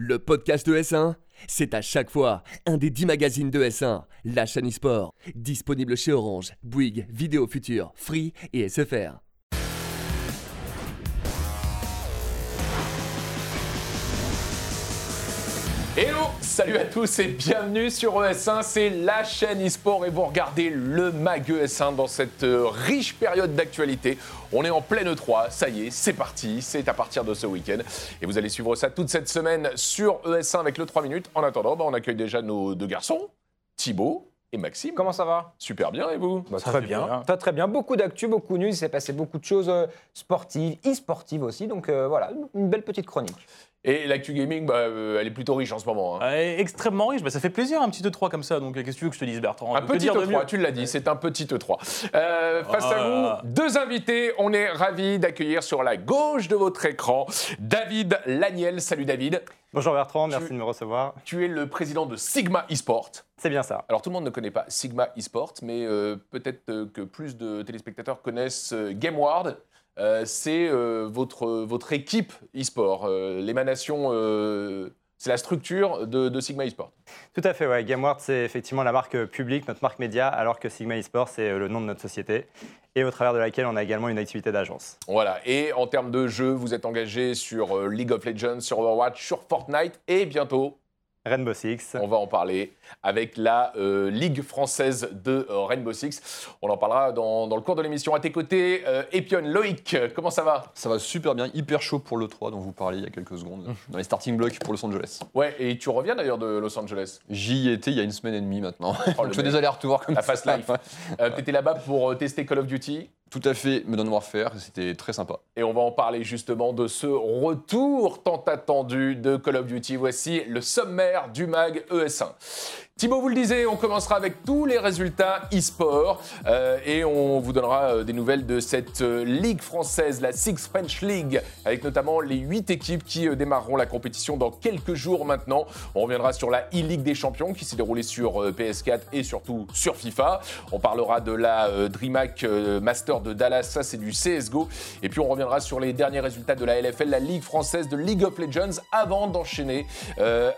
Le podcast de S1, c'est à chaque fois un des 10 magazines de S1, la chaîne e-sport, disponible chez Orange, Bouygues, Vidéo Future, Free et SFR. Salut à tous et bienvenue sur ES1, c'est la chaîne e-sport et vous regardez le MAG ES1 dans cette euh, riche période d'actualité. On est en pleine E3, ça y est, c'est parti, c'est à partir de ce week-end et vous allez suivre ça toute cette semaine sur ES1 avec le 3 minutes. En attendant, bah, on accueille déjà nos deux garçons, Thibaut et Maxime. Comment ça va? Super bien et vous? Bah, Très bien. Très, très bien. Beaucoup d'actu, beaucoup de news. Il s'est passé beaucoup de choses euh, sportives, e-sportives aussi. Donc euh, voilà, une belle petite chronique. Et l'actu gaming, bah, euh, elle est plutôt riche en ce moment. hein. Extrêmement riche, bah, ça fait plaisir un petit E3 comme ça, donc qu'est-ce que tu veux que je te dise Bertrand? Un Que petit dire de E3, mieux tu l'as dit, c'est un petit E3. Euh, face à Ah. vous, deux invités. On est ravis d'accueillir sur la gauche de votre écran David Laniel. Salut David. Bonjour Bertrand, merci Tu- de me recevoir. Tu es le président de Sigma eSport. C'est bien ça. Alors tout le monde ne connaît pas Sigma eSport, mais euh, peut-être que plus de téléspectateurs connaissent euh, GameWard. Euh, c'est euh, votre, votre équipe eSport, euh, l'émanation, c'est la structure de, de Sigma eSport. Tout à fait, ouais. GameWard, c'est effectivement la marque publique, notre marque média, alors que Sigma eSport, c'est le nom de notre société, et au travers de laquelle on a également une activité d'agence. Voilà, et en termes de jeu, vous êtes engagé sur League of Legends, sur Overwatch, sur Fortnite, et bientôt, Rainbow Six. on va en parler avec la euh, Ligue française de euh, Rainbow Six. On en parlera dans, dans le cours de l'émission. À tes côtés, euh, Epion, Loïc, comment ça va? Ça va super bien, hyper chaud pour le 3 dont vous parliez il y a quelques secondes, dans les starting blocks pour Los Angeles. Ouais, et tu reviens d'ailleurs de Los Angeles, J'y étais il y a une semaine et demie maintenant. Donc je fais des allers-retours comme la ça. Fast Life. Euh, T'étais là-bas pour tester Call of Duty. Tout à fait, Modern Warfare, c'était très sympa. Et on va en parler justement de ce retour tant attendu de Call of Duty. Voici le sommaire du MAG ES1. Thibaut vous le disait, on commencera avec tous les résultats e-sport euh, et on vous donnera euh, des nouvelles de cette euh, ligue française, la Six French League, avec notamment les huit équipes qui euh, démarreront la compétition dans quelques jours maintenant. On reviendra sur la e-League des champions qui s'est déroulée sur euh, PS4 et surtout sur FIFA. On parlera de la DreamHack Master de Dallas, ça c'est du CSGO. Et puis on reviendra sur les derniers résultats de la LFL, la Ligue française de League of Legends, avant d'enchaîner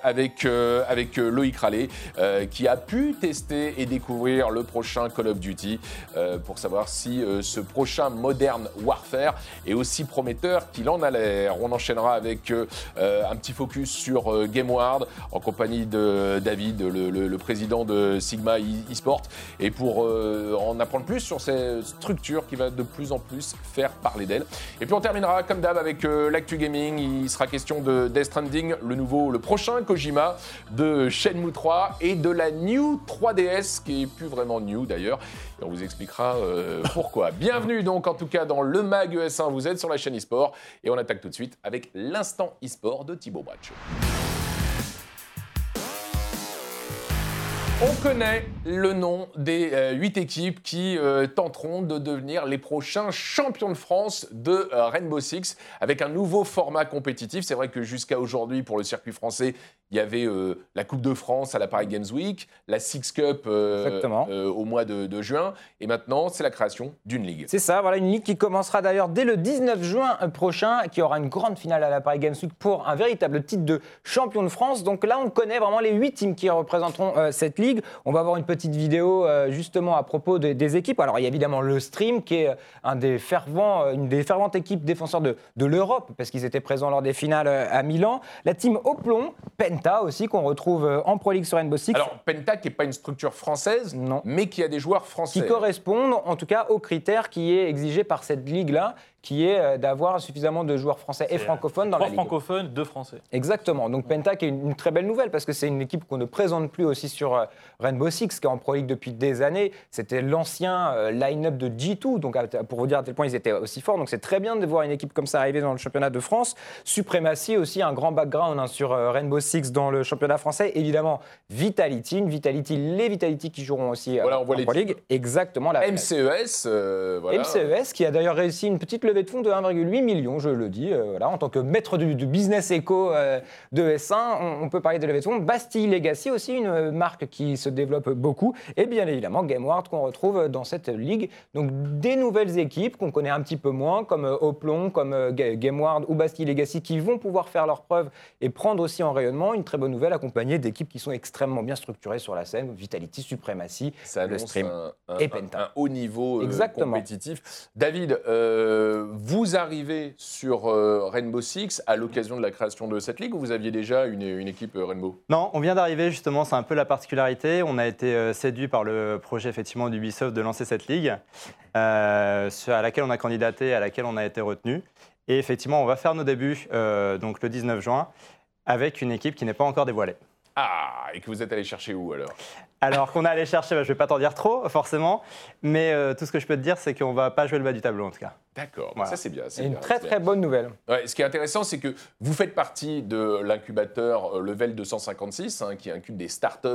avec, avec Loïc Rallet, euh, qui a pu tester et découvrir le prochain Call of Duty euh, pour savoir si euh, ce prochain Modern Warfare est aussi prometteur qu'il en a l'air. On enchaînera avec un petit focus sur GameWard en compagnie de David, le, président de Sigma e- eSport, et pour en apprendre plus sur cette structure qui va de plus en plus faire parler d'elle. Et puis on terminera comme d'hab avec l'actu gaming. Il sera question de Death Stranding, le nouveau, le prochain Kojima, de Shenmue 3 et de la New 3DS qui est plus vraiment new d'ailleurs. Et on vous expliquera euh, pourquoi. Bienvenue donc en tout cas dans le Mag ES1. Vous êtes sur la chaîne eSport et on attaque tout de suite avec l'instant eSport de Thibaut Braccio. On connaît le nom des euh, huit équipes qui euh, tenteront de devenir les prochains champions de France de euh, Rainbow Six avec un nouveau format compétitif. C'est vrai que jusqu'à aujourd'hui, pour le circuit français, il y avait euh, la Coupe de France à la Paris Games Week, la Six Cup au mois de, de juin, et maintenant, c'est la création d'une ligue. C'est ça, voilà une ligue qui commencera d'ailleurs dès le 19 juin prochain, qui aura une grande finale à la Paris Games Week pour un véritable titre de champion de France. Donc là, on connaît vraiment les huit teams qui représenteront cette ligue. On va avoir une petite vidéo euh, justement à propos des- des équipes. Alors il y a évidemment le Stream, qui est euh, un des fervents, euh, une des ferventes équipes défenseurs de, de l'Europe, parce qu'ils étaient présents lors des finales à Milan. La team Oplon, Penta aussi, qu'on retrouve en Pro League sur Rainbow Six. Alors, Penta, qui n'est pas une structure française, Non. mais qui a des joueurs français. qui correspondent en tout cas aux critères qui est exigé par cette ligue-là, qui est euh, d'avoir suffisamment de joueurs français et C'est, francophones dans la Trois ligue. francophones, deux français. Exactement. Donc Penta qui est une, une très belle nouvelle parce que c'est une équipe qu'on ne présente plus aussi sur euh, Rainbow Six qui est en Pro League depuis des années. C'était l'ancien euh, line-up de G2. Donc pour vous dire à quel point ils étaient aussi forts. Donc c'est très bien de voir une équipe comme ça arriver dans le championnat de France. Suprématie aussi un grand background hein, sur euh, Rainbow Six dans le championnat français. Évidemment Vitality, une Vitality, les Vitality qui joueront aussi euh, Voilà, on voit en les Pro League. Exactement. La, MCES, euh, voilà. MCES qui a d'ailleurs réussi une petite levée de fonds de 1,8 million, je le dis. euh, voilà, en tant que maître du, du business éco euh, de S1, on, on peut parler de levée de fonds. Bastille Legacy aussi, une euh, marque qui se développe beaucoup. Et bien évidemment, GameWard qu'on retrouve dans cette ligue. Donc des nouvelles équipes qu'on connaît un petit peu moins, comme Oplon, comme Ga- GameWard ou Bastille Legacy, qui vont pouvoir faire leurs preuves et prendre aussi en rayonnement. Une très bonne nouvelle accompagnée d'équipes qui sont extrêmement bien structurées sur la scène. Vitality, Supremacy, Ça le stream. un, un- et Penta. un haut niveau euh, Exactement. compétitif. David, euh, vous arrivez sur euh, Rainbow Six à l'occasion de la création de cette ligue ou vous aviez déjà une, équipe euh, Rainbow? Non, on vient d'arriver justement, c'est un peu la particularité. On a été euh, séduit par le projet effectivement d'Ubisoft de lancer cette ligue, à laquelle on a candidaté, à laquelle on a été retenu. Et effectivement, on va faire nos débuts donc le 19 juin avec une équipe qui n'est pas encore dévoilée. Ah, et que vous êtes allé chercher où alors? Alors qu'on est allé chercher, bah, je ne vais pas t'en dire trop forcément, mais euh, tout ce que je peux te dire, c'est qu'on va pas jouer le bas du tableau en tout cas. D'accord, Voilà. ça c'est bien. c'est une bien, très très bien. bonne nouvelle. Ouais, ce qui est intéressant, c'est que vous faites partie de l'incubateur euh, Level 256, hein, qui incube des startups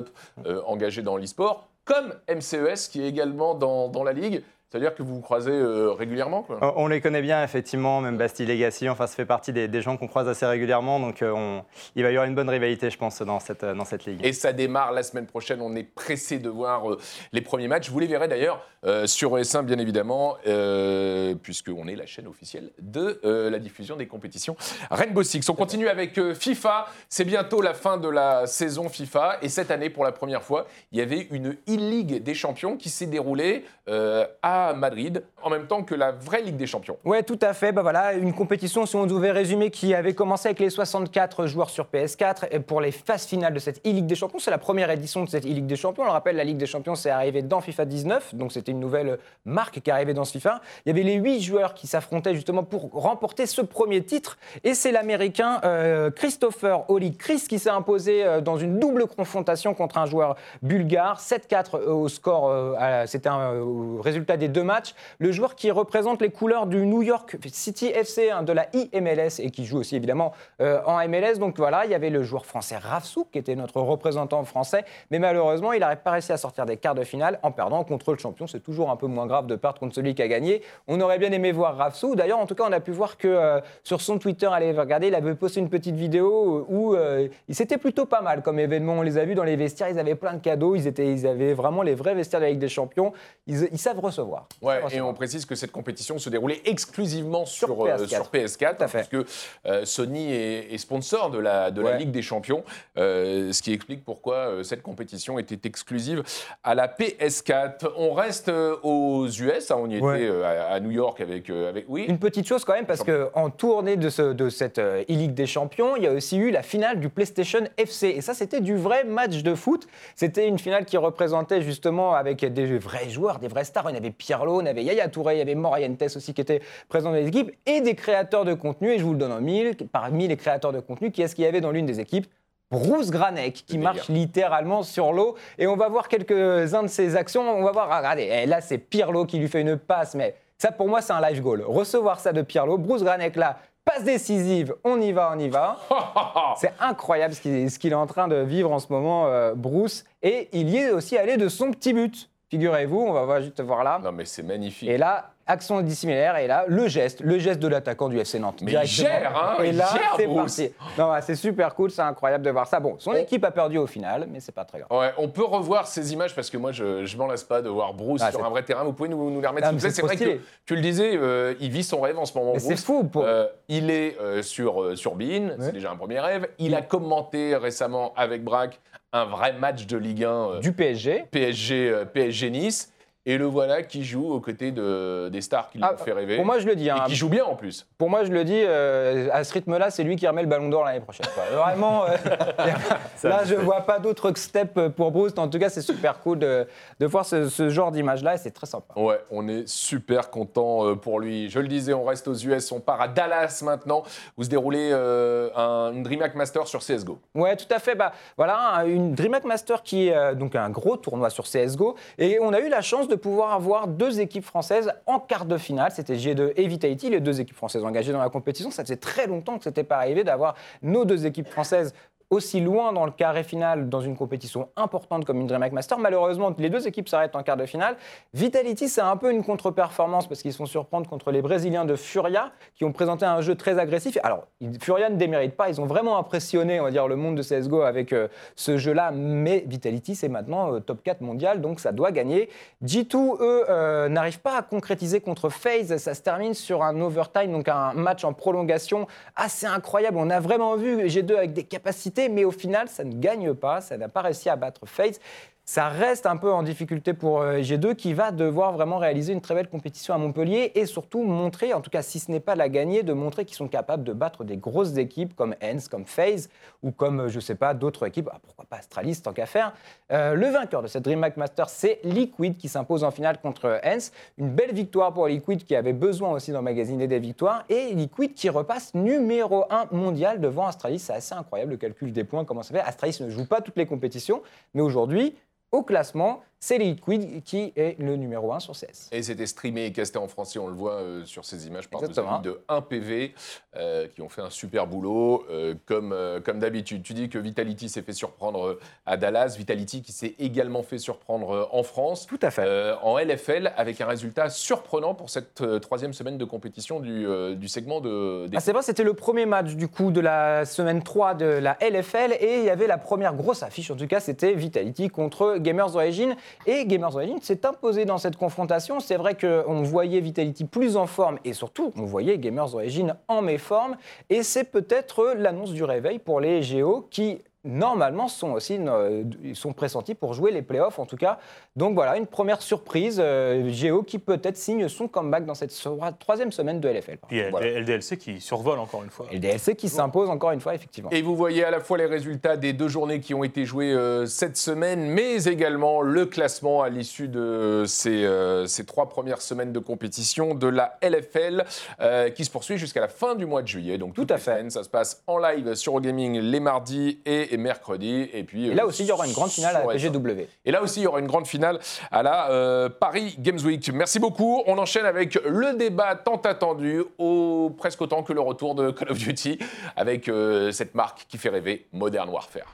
euh, engagées dans l'e-sport, comme MCES, qui est également dans, dans la ligue. C'est-à-dire que vous vous croisez euh, régulièrement quoi. On, on les connaît bien effectivement, même Bastille Legacy, enfin ça fait partie des, des gens qu'on croise assez régulièrement, donc euh, on- il va y avoir une bonne rivalité je pense dans cette, euh, dans cette ligue. Et ça démarre la semaine prochaine. On est pressé de voir euh, les premiers matchs. Vous les verrez d'ailleurs euh, sur ES1, bien évidemment, euh, puisqu'on est la chaîne officielle de euh, la diffusion des compétitions Rainbow Six. On continue avec euh, FIFA. C'est bientôt la fin de la saison FIFA. Et cette année, pour la première fois, il y avait une e-Ligue des champions qui s'est déroulée euh, Madrid, en même temps que la vraie Ligue des champions. Ouais, tout à fait. Bah voilà, une compétition, si on devait résumer, qui avait commencé avec les 64 joueurs sur PS4 et pour les phases finales de cette e-Ligue des Champions. C'est la première édition de cette e-Ligue des Champions. On le rappelle, la Ligue des Champions, c'est arrivé dans FIFA 19, donc c'était une nouvelle marque qui arrivait dans ce FIFA. Il y avait les 8 joueurs qui s'affrontaient justement pour remporter ce premier titre. Et c'est l'Américain euh, Christopher Holly Chris qui s'est imposé euh, dans une double confrontation contre un joueur bulgare. 7-4 au score, euh, c'était un euh, résultat des deux matchs. Le joueur qui représente les couleurs du New York City FC hein, de la IMLS et qui joue aussi évidemment euh, en MLS. Donc voilà, il y avait le joueur français Rafsou qui était notre représentant français, mais malheureusement il n'aurait pas réussi à sortir des quarts de finale en perdant contre le champion. C'est toujours un peu moins grave de perdre contre celui qui a gagné. On aurait bien aimé voir Rafsou. D'ailleurs, en tout cas, on a pu voir que euh, sur son Twitter, allez regarder, il avait posté une petite vidéo où euh, il s'était plutôt pas mal comme événement. On les a vus dans les vestiaires, ils avaient plein de cadeaux, ils, étaient, ils avaient vraiment les vrais vestiaires de la des Champions. Ils savent recevoir. Ouais, et on précise que cette compétition se déroulait exclusivement sur, Sur euh, PS4. sur PS4, Tout à fait. puisque euh, Sony est, est sponsor de la, de la. Ligue des Champions, euh, ce qui explique pourquoi cette compétition était exclusive à la PS4. On reste aux US, hein, on y Ouais. était à, à New York avec, avec oui. Une petite chose quand même, parce qu'en tournée de, ce- de cette e-Ligue des Champions, il y a aussi eu la finale du PlayStation FC. Et ça, c'était du vrai match de foot. C'était une finale qui représentait justement avec des vrais joueurs, des vrais stars. Il y avait Pirlo, on avait Yaya Touré, il y avait Morientes aussi qui était présent dans les équipes, et des créateurs de contenu. Et je vous le donne en mille. Parmi les créateurs de contenu, qui est-ce qu'il y avait dans l'une des équipes? Bruce Granek qui marche littéralement sur l'eau et on va voir quelques-uns de ses actions. On va voir, ah, regardez, eh, là c'est Pirlo qui lui fait une passe, mais ça pour moi c'est un live goal. Recevoir ça de Pirlo, Bruce Granek là, passe décisive, on y va, on y va. C'est incroyable ce qu'il ce qu'il est en train de vivre en ce moment, euh, Bruce. Et il y est aussi allé de son petit but. Figurez-vous, on va juste voir là. non mais c'est magnifique. Et là, action dissimilaire, et là, le geste, le geste de l'attaquant du FC Nantes. Mais il directement. gère, hein, Et il là, gère, c'est Bruce. parti. Non, ouais, c'est super cool, c'est incroyable de voir ça. Bon, son On- équipe a perdu au final, mais c'est pas très grave. Ouais, on peut revoir ces images parce que moi je, je m'en lasse pas de voir Bruce Ah, sur c'est- un vrai terrain. Vous pouvez nous, nous les remettre Ah, s'il vous plaît. c'est C'est trop vrai que stylé. tu le disais, euh, il vit son rêve en ce moment. Mais c'est Bruce. fou pour. Euh, il est euh, sur, euh, sur Bein, c'est Ouais. déjà un premier rêve. Il a commenté récemment avec Braque un vrai match de Ligue 1 euh, du PSG. PSG, euh, PSG Nice. Et le voilà qui joue aux côtés de, des stars qui lui Ah, ont fait rêver. Pour moi, je le dis. et hein, qui joue bien en plus. Pour moi, je le dis, euh, à ce rythme-là, c'est lui qui remet le ballon d'or l'année prochaine. quoi. Vraiment, euh, là, je vois pas d'autre step pour Bruce. En tout cas, c'est super cool de, de voir ce, ce genre d'image-là et c'est très sympa. Ouais, on est super content euh, pour lui. Je le disais, on reste aux US, on part à Dallas maintenant, où se déroulait euh, un, une DreamHack Master sur CSGO. Ouais, tout à fait. Bah, voilà, un- une DreamHack Master qui est euh, donc un gros tournoi sur CSGO. Et on a eu la chance de pouvoir avoir deux équipes françaises en quart de finale. C'était G2 et Vitality, les deux équipes françaises engagées dans la compétition. Ça faisait très longtemps que c'était pas arrivé d'avoir nos deux équipes françaises aussi loin dans le carré final dans une compétition importante comme une DreamHack Master. Malheureusement, les deux équipes s'arrêtent en quart de finale. Vitality, c'est un peu une contre-performance parce qu'ils se font surprendre contre les Brésiliens de Furia qui ont présenté un jeu très agressif. Alors, Furia ne démérite pas, ils ont vraiment impressionné, on va dire, le monde de CSGO avec euh, ce jeu-là, mais Vitality, c'est maintenant euh, top 4 mondial, donc ça doit gagner. G2, eux, euh, n'arrivent pas à concrétiser contre FaZe, ça se termine sur un overtime, donc un match en prolongation assez incroyable. On a vraiment vu G2 avec des capacités, mais au final, ça ne gagne pas, ça n'a pas réussi à battre FaZe. Ça reste un peu en difficulté pour euh, G2 qui va devoir vraiment réaliser une très belle compétition à Montpellier et surtout montrer, en tout cas si ce n'est pas la gagner, de montrer qu'ils sont capables de battre des grosses équipes comme Hens, comme FaZe ou comme, euh, je ne sais pas, d'autres équipes, ah, pourquoi pas Astralis tant qu'à faire. Euh, le vainqueur de cette DreamHack Master, c'est Liquid qui s'impose en finale contre Hens. Une belle victoire pour Liquid qui avait besoin aussi d'emmagasiner des victoires et Liquid qui repasse numéro 1 mondial devant Astralis. C'est assez incroyable le calcul des points, comment ça fait. Astralis ne joue pas toutes les compétitions, mais aujourd'hui, au classement, c'est Liquid qui est le numéro 1 sur CS. Et c'était streamé et casté en français, on le voit euh, sur ces images par deux Exactement. amis de 1 PV euh, qui ont fait un super boulot, euh, comme, comme d'habitude. Tu dis que Vitality s'est fait surprendre à Dallas, Vitality qui s'est également fait surprendre en France, Tout à fait. en LFL, avec un résultat surprenant pour cette troisième semaine de compétition du, du segment de, des Ah, c'est vrai, c'était le premier match du coup de la semaine 3 de la LFL et il y avait la première grosse affiche, en tout cas c'était Vitality contre Gamers Origin et Gamers Origin s'est imposé dans cette confrontation. C'est vrai qu'on voyait Vitality plus en forme et surtout on voyait Gamers Origin en méforme et c'est peut-être l'annonce du réveil pour les Géos qui normalement sont aussi euh, ils sont pressentis pour jouer les playoffs en tout cas. Donc voilà, une première surprise, euh, Géo qui peut-être signe son comeback dans cette troisième semaine de LFL. Puis LD- Voilà. LDLC qui survole encore une fois. Et le DLC qui s'impose encore une fois, effectivement. Et vous voyez à la fois les résultats des deux journées qui ont été jouées euh, cette semaine, mais également le classement à l'issue de ces, euh, ces trois premières semaines de compétition de la LFL euh, qui se poursuit jusqu'à la fin du mois de juillet. Donc Tout à fait. semaines, ça se passe en live sur Eurogaming les mardis et, et mercredis. Et puis Et euh, là aussi, il y aura une grande finale à la PGW. et là aussi, il y aura une grande finale à la euh, Paris Games Week. Merci beaucoup. On enchaîne avec le débat tant attendu, au, presque autant que le retour de Call of Duty, avec euh, cette marque qui fait rêver, Modern Warfare.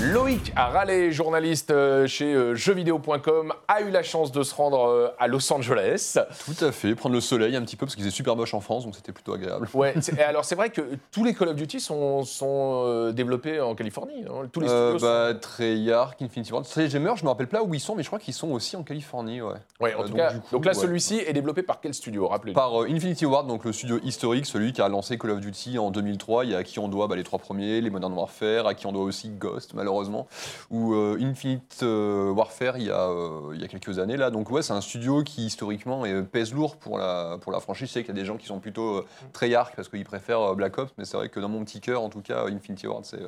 Loïc Raleigh, journaliste euh, chez euh, jeuxvideo.com, a eu la chance de se rendre euh, à Los Angeles. Tout à fait, prendre le soleil un petit peu parce qu'il faisait super moche en France, donc c'était plutôt agréable. Ouais, et alors c'est vrai que tous les Call of Duty sont, sont développés en Californie. hein. Tous les Euh, studios bah, Treyarch, Infinity Ward, Sledgehammer, je me rappelle pas où ils sont, mais je crois qu'ils sont aussi en Californie, ouais. sont. Ouais, en Euh, tout donc, cas, coup, donc là, ouais. celui-ci est développé par quel studio Rappelez-nous? Par euh, Infinity Ward, donc le studio historique, celui qui a lancé Call of Duty en 2003, et à qui on doit bah, les trois premiers, les Modern Warfare, à qui on doit aussi Ghost, malheureusement, ou euh, Infinite euh, Warfare il y, a, euh, il y a quelques années là. Donc ouais, c'est un studio qui historiquement pèse lourd pour la, pour la franchise. Je sais qu'il y a des gens qui sont plutôt euh, Treyarch parce qu'ils préfèrent Black Ops, mais c'est vrai que dans mon petit cœur, en tout cas, Infinity Ward, c'est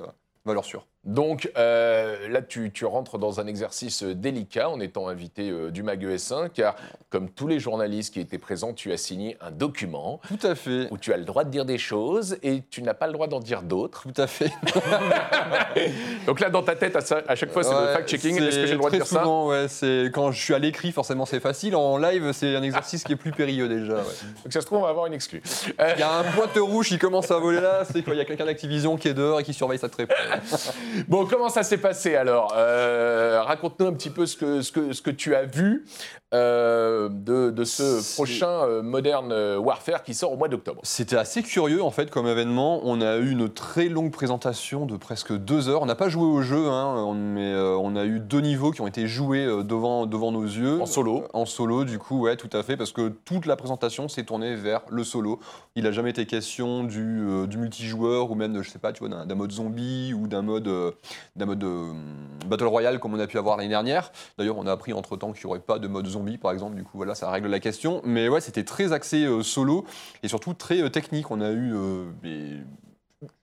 valeur sûre. Donc euh, là, tu, tu rentres dans un exercice euh, délicat en étant invité euh, du MAG ES1, car comme tous les journalistes qui étaient présents, tu as signé un document Tout à fait. où tu as le droit de dire des choses et tu n'as pas le droit d'en dire d'autres. Tout à fait. Donc là, dans ta tête, à, ça- à chaque fois, c'est le Ouais, fact-checking. c'est Est-ce que j'ai le droit de dire ça souvent, ouais, c'est quand je suis à l'écrit, forcément c'est facile. En live, c'est un exercice qui est plus périlleux déjà. ouais. Donc ça se trouve, on va avoir une exclue. Il y a un pointe rouge qui commence à voler là, c'est quand il y a quelqu'un d'Activision qui est dehors et qui surveille ça très près. Bon, comment ça s'est passé alors? Euh, Raconte-nous un petit peu ce que, ce que, ce que tu as vu euh, de, de ce prochain euh, Modern euh, Warfare qui sort au mois d'octobre. C'était assez curieux en fait comme événement. On a eu une très longue présentation de presque deux heures. On n'a pas joué au jeu, hein, mais euh, on a eu deux niveaux qui ont été joués devant, devant nos yeux. En solo. En solo, du coup, ouais, tout à fait, parce que toute la présentation s'est tournée vers le solo. Il n'a jamais été question du, du multijoueur ou même, de, je sais pas, tu vois, d'un mode zombie ou d'un mode, d'un mode Battle Royale comme on a pu avoir l'année dernière. D'ailleurs, on a appris entre temps qu'il n'y aurait pas de mode zombie, par exemple. Du coup, voilà, ça règle la question. Mais ouais, c'était très axé euh, solo et surtout très euh, technique. On a eu euh,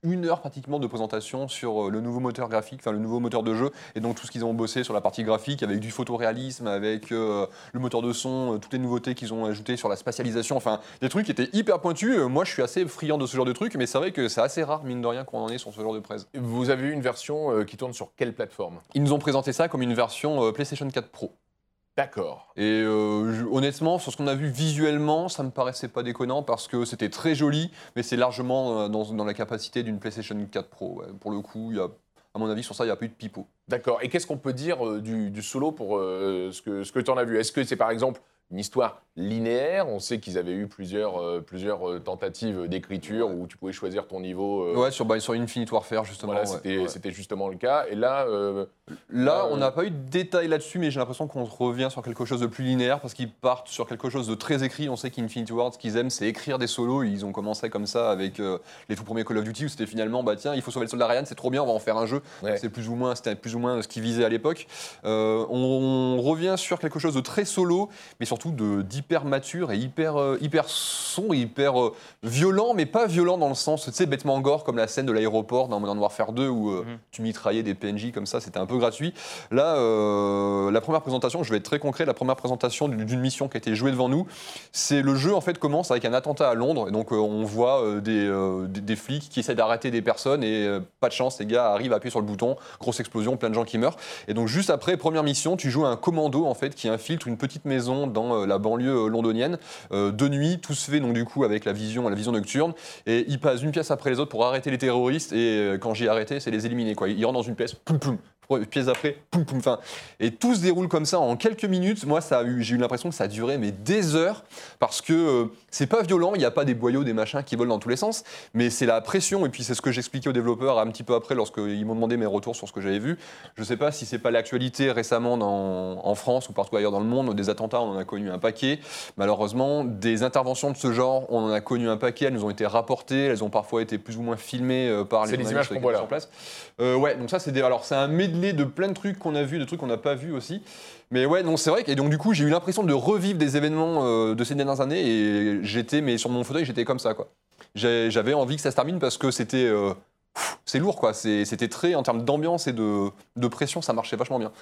une heure pratiquement de présentation sur le nouveau moteur graphique, enfin le nouveau moteur de jeu, et donc tout ce qu'ils ont bossé sur la partie graphique, avec du photoréalisme, avec euh, le moteur de son, euh, toutes les nouveautés qu'ils ont ajoutées sur la spatialisation, enfin des trucs qui étaient hyper pointus. Moi, je suis assez friand de ce genre de trucs, mais c'est vrai que c'est assez rare, mine de rien, qu'on en ait sur ce genre de presse. Vous avez eu une version euh, qui tourne sur quelle plateforme? Ils nous ont présenté ça comme une version PlayStation 4 Pro. D'accord. Et euh, honnêtement, sur ce qu'on a vu visuellement, ça me paraissait pas déconnant parce que c'était très joli, mais c'est largement euh, dans, dans la capacité d'une PlayStation 4 Pro. ouais. Pour le coup, il y a, à mon avis, sur ça, il n'y a pas eu de pipeau. D'accord. Et qu'est-ce qu'on peut dire euh, du, du solo pour euh, ce que, ce que tu en as vu? Est-ce que c'est par exemple une histoire linéaire On sait qu'ils avaient eu plusieurs, euh, plusieurs euh, tentatives d'écriture où tu pouvais choisir ton niveau. euh, Ouais, sur, bah, sur Infinite Warfare, justement. voilà, c'était ouais. justement le cas. Et là, euh, Là, on n'a pas eu de détails là-dessus, mais j'ai l'impression qu'on revient sur quelque chose de plus linéaire parce qu'ils partent sur quelque chose de très écrit. On sait qu'Infinity Ward, ce qu'ils aiment, c'est écrire des solos. Ils ont commencé comme ça avec les tout premiers Call of Duty où c'était finalement, bah tiens, il faut sauver le soldat Ryan, c'est trop bien, on va en faire un jeu. Ouais. C'est plus ou moins, c'était plus ou moins ce qu'ils visaient à l'époque. On, on revient sur quelque chose de très solo, mais surtout d'hyper mature et hyper, euh, hyper sombre, hyper euh, violent, mais pas violent dans le sens, tu sais, bêtement gore, comme la scène de l'aéroport dans Modern Warfare 2 où euh, Mhm. tu mitraillais des PNJ comme ça, c'était un peu gratuit. Là, euh, la première présentation, je vais être très concret, la première présentation d'une mission qui a été jouée devant nous, c'est le jeu en fait commence avec un attentat à Londres, et donc euh, on voit des, des, des flics qui essaient d'arrêter des personnes et pas de chance, les gars arrivent à appuyer sur le bouton, grosse explosion, plein de gens qui meurent. Et donc juste après, première mission, tu joues un commando en fait qui infiltre une petite maison dans euh, la banlieue euh, londonienne euh, de nuit, tout se fait donc du coup avec la vision, la vision nocturne, et ils passent une pièce après les autres pour arrêter les terroristes. Et quand j'ai arrêté, c'est les éliminer quoi. Ils rentrent dans une pièce, poum poum, pièce après, poum poum. Enfin, et tout se déroule comme ça en quelques minutes. Moi, ça a eu, j'ai eu l'impression que ça a duré mais des heures parce que euh, c'est pas violent. Il n'y a pas des boyaux, des machins qui volent dans tous les sens, mais c'est la pression. Et puis c'est ce que j'expliquais aux développeurs un petit peu après lorsqu'ils m'ont demandé mes retours sur ce que j'avais vu. Je sais pas si c'est pas l'actualité récemment dans- en France ou partout ailleurs dans le monde. Des attentats, on en a connu un paquet. Malheureusement, des interventions de ce genre, on en a connu un paquet. Elles nous ont été rapportées. Elles ont parfois été plus ou moins filmées euh, par les les images qu'on voit là. sur place. Euh, ouais, donc ça c'est des, alors c'est un de plein de trucs qu'on a vu, de trucs qu'on n'a pas vu aussi. Mais ouais, non, c'est vrai. Et donc du coup, j'ai eu l'impression de revivre des événements euh, de ces dernières années et j'étais, mais sur mon fauteuil, j'étais comme ça quoi. J'avais envie que ça se termine parce que c'était, euh, c'est lourd quoi. C'était très en termes d'ambiance et de, de pression, ça marchait vachement bien.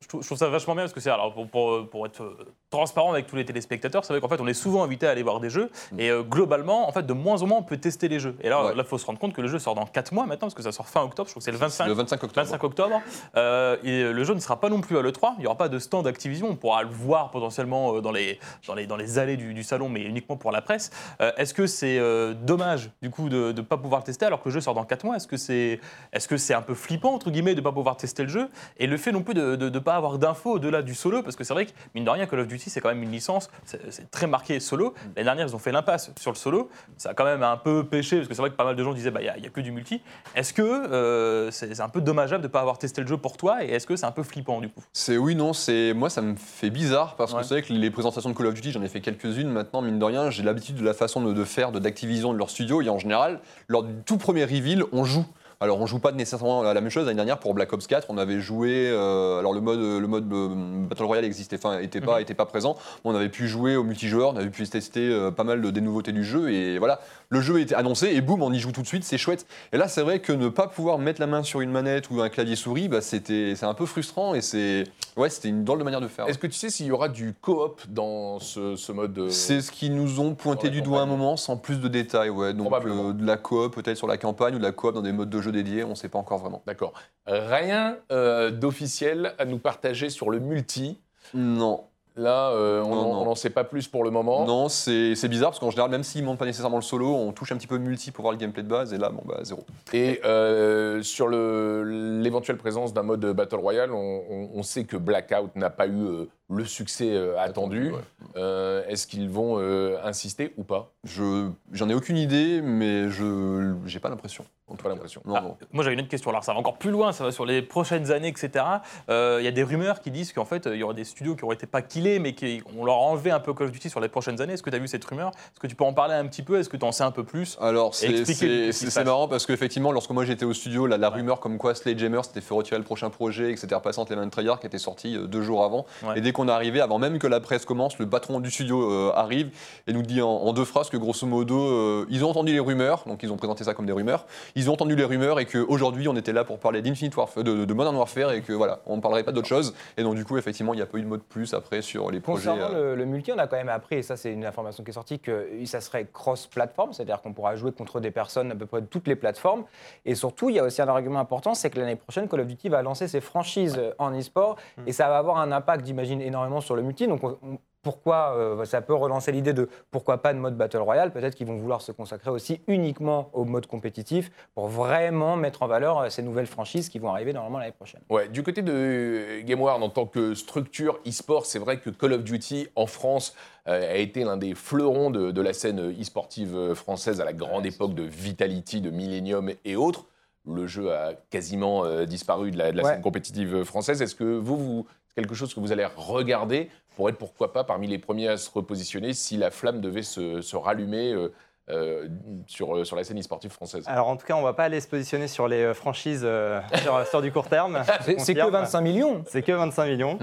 Je trouve, je trouve ça vachement bien parce que c'est alors pour, pour, pour être euh, transparent avec tous les téléspectateurs, c'est vrai qu'en fait on est souvent invité à aller voir des jeux et euh, globalement en fait de moins en moins on peut tester les jeux. Et là Mm. Ouais. il faut se rendre compte que le jeu sort dans 4 mois maintenant parce que ça sort fin octobre, je crois que c'est le 25. Le 25 octobre. 25 octobre. Euh, et le jeu ne sera pas non plus à l'E3. Il n'y aura pas de stand Activision. On pourra le voir potentiellement dans les, dans les, dans les allées du, du salon, mais uniquement pour la presse. Euh, Est-ce que c'est dommage, du coup, de ne pas pouvoir le tester alors que le jeu sort dans 4 mois? Est-ce que c'est est -ce c'est un peu flippant, entre guillemets, de ne pas pouvoir tester le jeu Et le fait non plus de ne pas avoir d'infos au-delà du solo, parce que c'est vrai que, mine de rien, Call of Duty, c'est quand même une licence, c'est très marqué solo. L'année dernière, ils ont fait l'impasse sur le solo. Ça a quand même un peu pêché, parce que c'est vrai que pas mal de gens disaient, bah, il n'y a, a que du multi. Est-ce que euh, c'est un peu dommageable de ne pas avoir testé le jeu pour toi Et est-ce que c'est un peu flippant, du coup? C'est oui, non, c'est moi ça me fait bizarre parce Ouais. que c'est vrai que les présentations de Call of Duty, j'en ai fait quelques-unes maintenant, mine de rien, j'ai l'habitude de la façon de, de faire de d'Activision de leur studio et en général, lors du tout premier reveal, on joue. Alors on joue pas nécessairement à la même chose. L'année dernière pour Black Ops 4, on avait joué. euh, alors le mode, le mode euh, Battle Royale existait, enfin était pas, était pas présent. On avait pu jouer au multijoueur, on avait pu tester euh, pas mal de, des nouveautés du jeu et voilà. Le jeu était annoncé et boum, on y joue tout de suite, c'est chouette. Et là, c'est vrai que ne pas pouvoir mettre la main sur une manette ou un clavier souris, bah, c'était, c'est un peu frustrant et c'est, ouais, c'était une drôle de manière de faire. est-ce que tu sais s'il y aura du coop dans ce, ce mode euh, C'est ce qu'ils nous ont pointé du doigt à un moment, sans plus de détails. Ouais. Donc euh, de la coop peut-être sur la campagne ou de la coop dans des modes de jeu dédiés, on ne sait pas encore vraiment. D'accord. Rien euh, d'officiel à nous partager sur le multi. Non, Là, euh, on n'en- sait pas plus pour le moment. non, c'est bizarre parce qu'en général, même s'ils montent pas nécessairement le solo, on touche un petit peu multi pour voir le gameplay de base et là, bon bah zéro. Et euh, sur le- l'éventuelle présence d'un mode Battle Royale, on, on- on sait que Blackout n'a pas eu euh, le succès euh, attendu. Ouais. Euh, Est-ce qu'ils vont euh, insister ou pas? Je j'en ai aucune idée, mais je j'ai pas l'impression. Pas l'impression. Non, Ah, non. Moi j'avais une autre question, alors ça va encore plus loin, ça va sur les prochaines années, etc. Euh, Il y a des rumeurs qui disent qu'en fait il y aura des studios qui auraient été pas killés, mais qu'on leur a enlevé un peu Call of Duty sur les prochaines années. Est-ce que tu as vu cette rumeur? Est-ce que tu peux en parler un petit peu? Est-ce que tu en sais un peu plus? Alors c'est marrant parce qu'effectivement lorsque moi j'étais au studio, la, la rumeur comme quoi Sledgehammer s'était fait retirer le prochain projet et que c'était repassant Treyarch qui était sorti deux jours avant. Ouais. Et dès qu'on est arrivé, avant même que la presse commence, le patron du studio euh, arrive et nous dit en, en deux phrases que grosso modo euh, ils ont entendu les rumeurs, donc ils ont présenté ça comme des rumeurs. Ils ont entendu les rumeurs et qu'aujourd'hui on était là pour parler d'Infinite Warfare, de, de Modern Warfare et que voilà, on ne parlerait pas d'autre chose. Et donc du coup effectivement il n'y a pas eu de mot de plus après sur les projets. Concernant euh, le, le multi, on a quand même appris, et ça c'est une information qui est sortie, que ça serait cross-platform, c'est-à-dire qu'on pourra jouer contre des personnes à peu près de toutes les plateformes. Et surtout, il y a aussi un argument important, c'est que l'année prochaine, Call of Duty va lancer ses franchises en e-sport, et ça va avoir un impact, j'imagine, énormément sur le multi. Donc, on- on- pourquoi euh, ça peut relancer l'idée de pourquoi pas de mode Battle Royale Peut-être qu'ils vont vouloir se consacrer aussi uniquement au mode compétitif pour vraiment mettre en valeur euh, ces nouvelles franchises qui vont arriver normalement l'année prochaine. Ouais, du côté de GameWard, en tant que structure e-sport, c'est vrai que Call of Duty en France euh, a été l'un des fleurons de, de la scène e-sportive française à la grande époque de Vitality, de Millennium et autres. Le jeu a quasiment euh, disparu de la, de la Ouais. scène compétitive française. Est-ce que vous, vous quelque chose que vous allez regarder pour être pourquoi pas parmi les premiers à se repositionner si la flamme devait se, se rallumer euh, euh, sur, sur la scène e-sportive française Alors en tout cas, on va pas aller se positionner sur les euh, franchises euh, sur, sur du court terme. C'est que Confirme. 25 millions. C'est que 25 millions.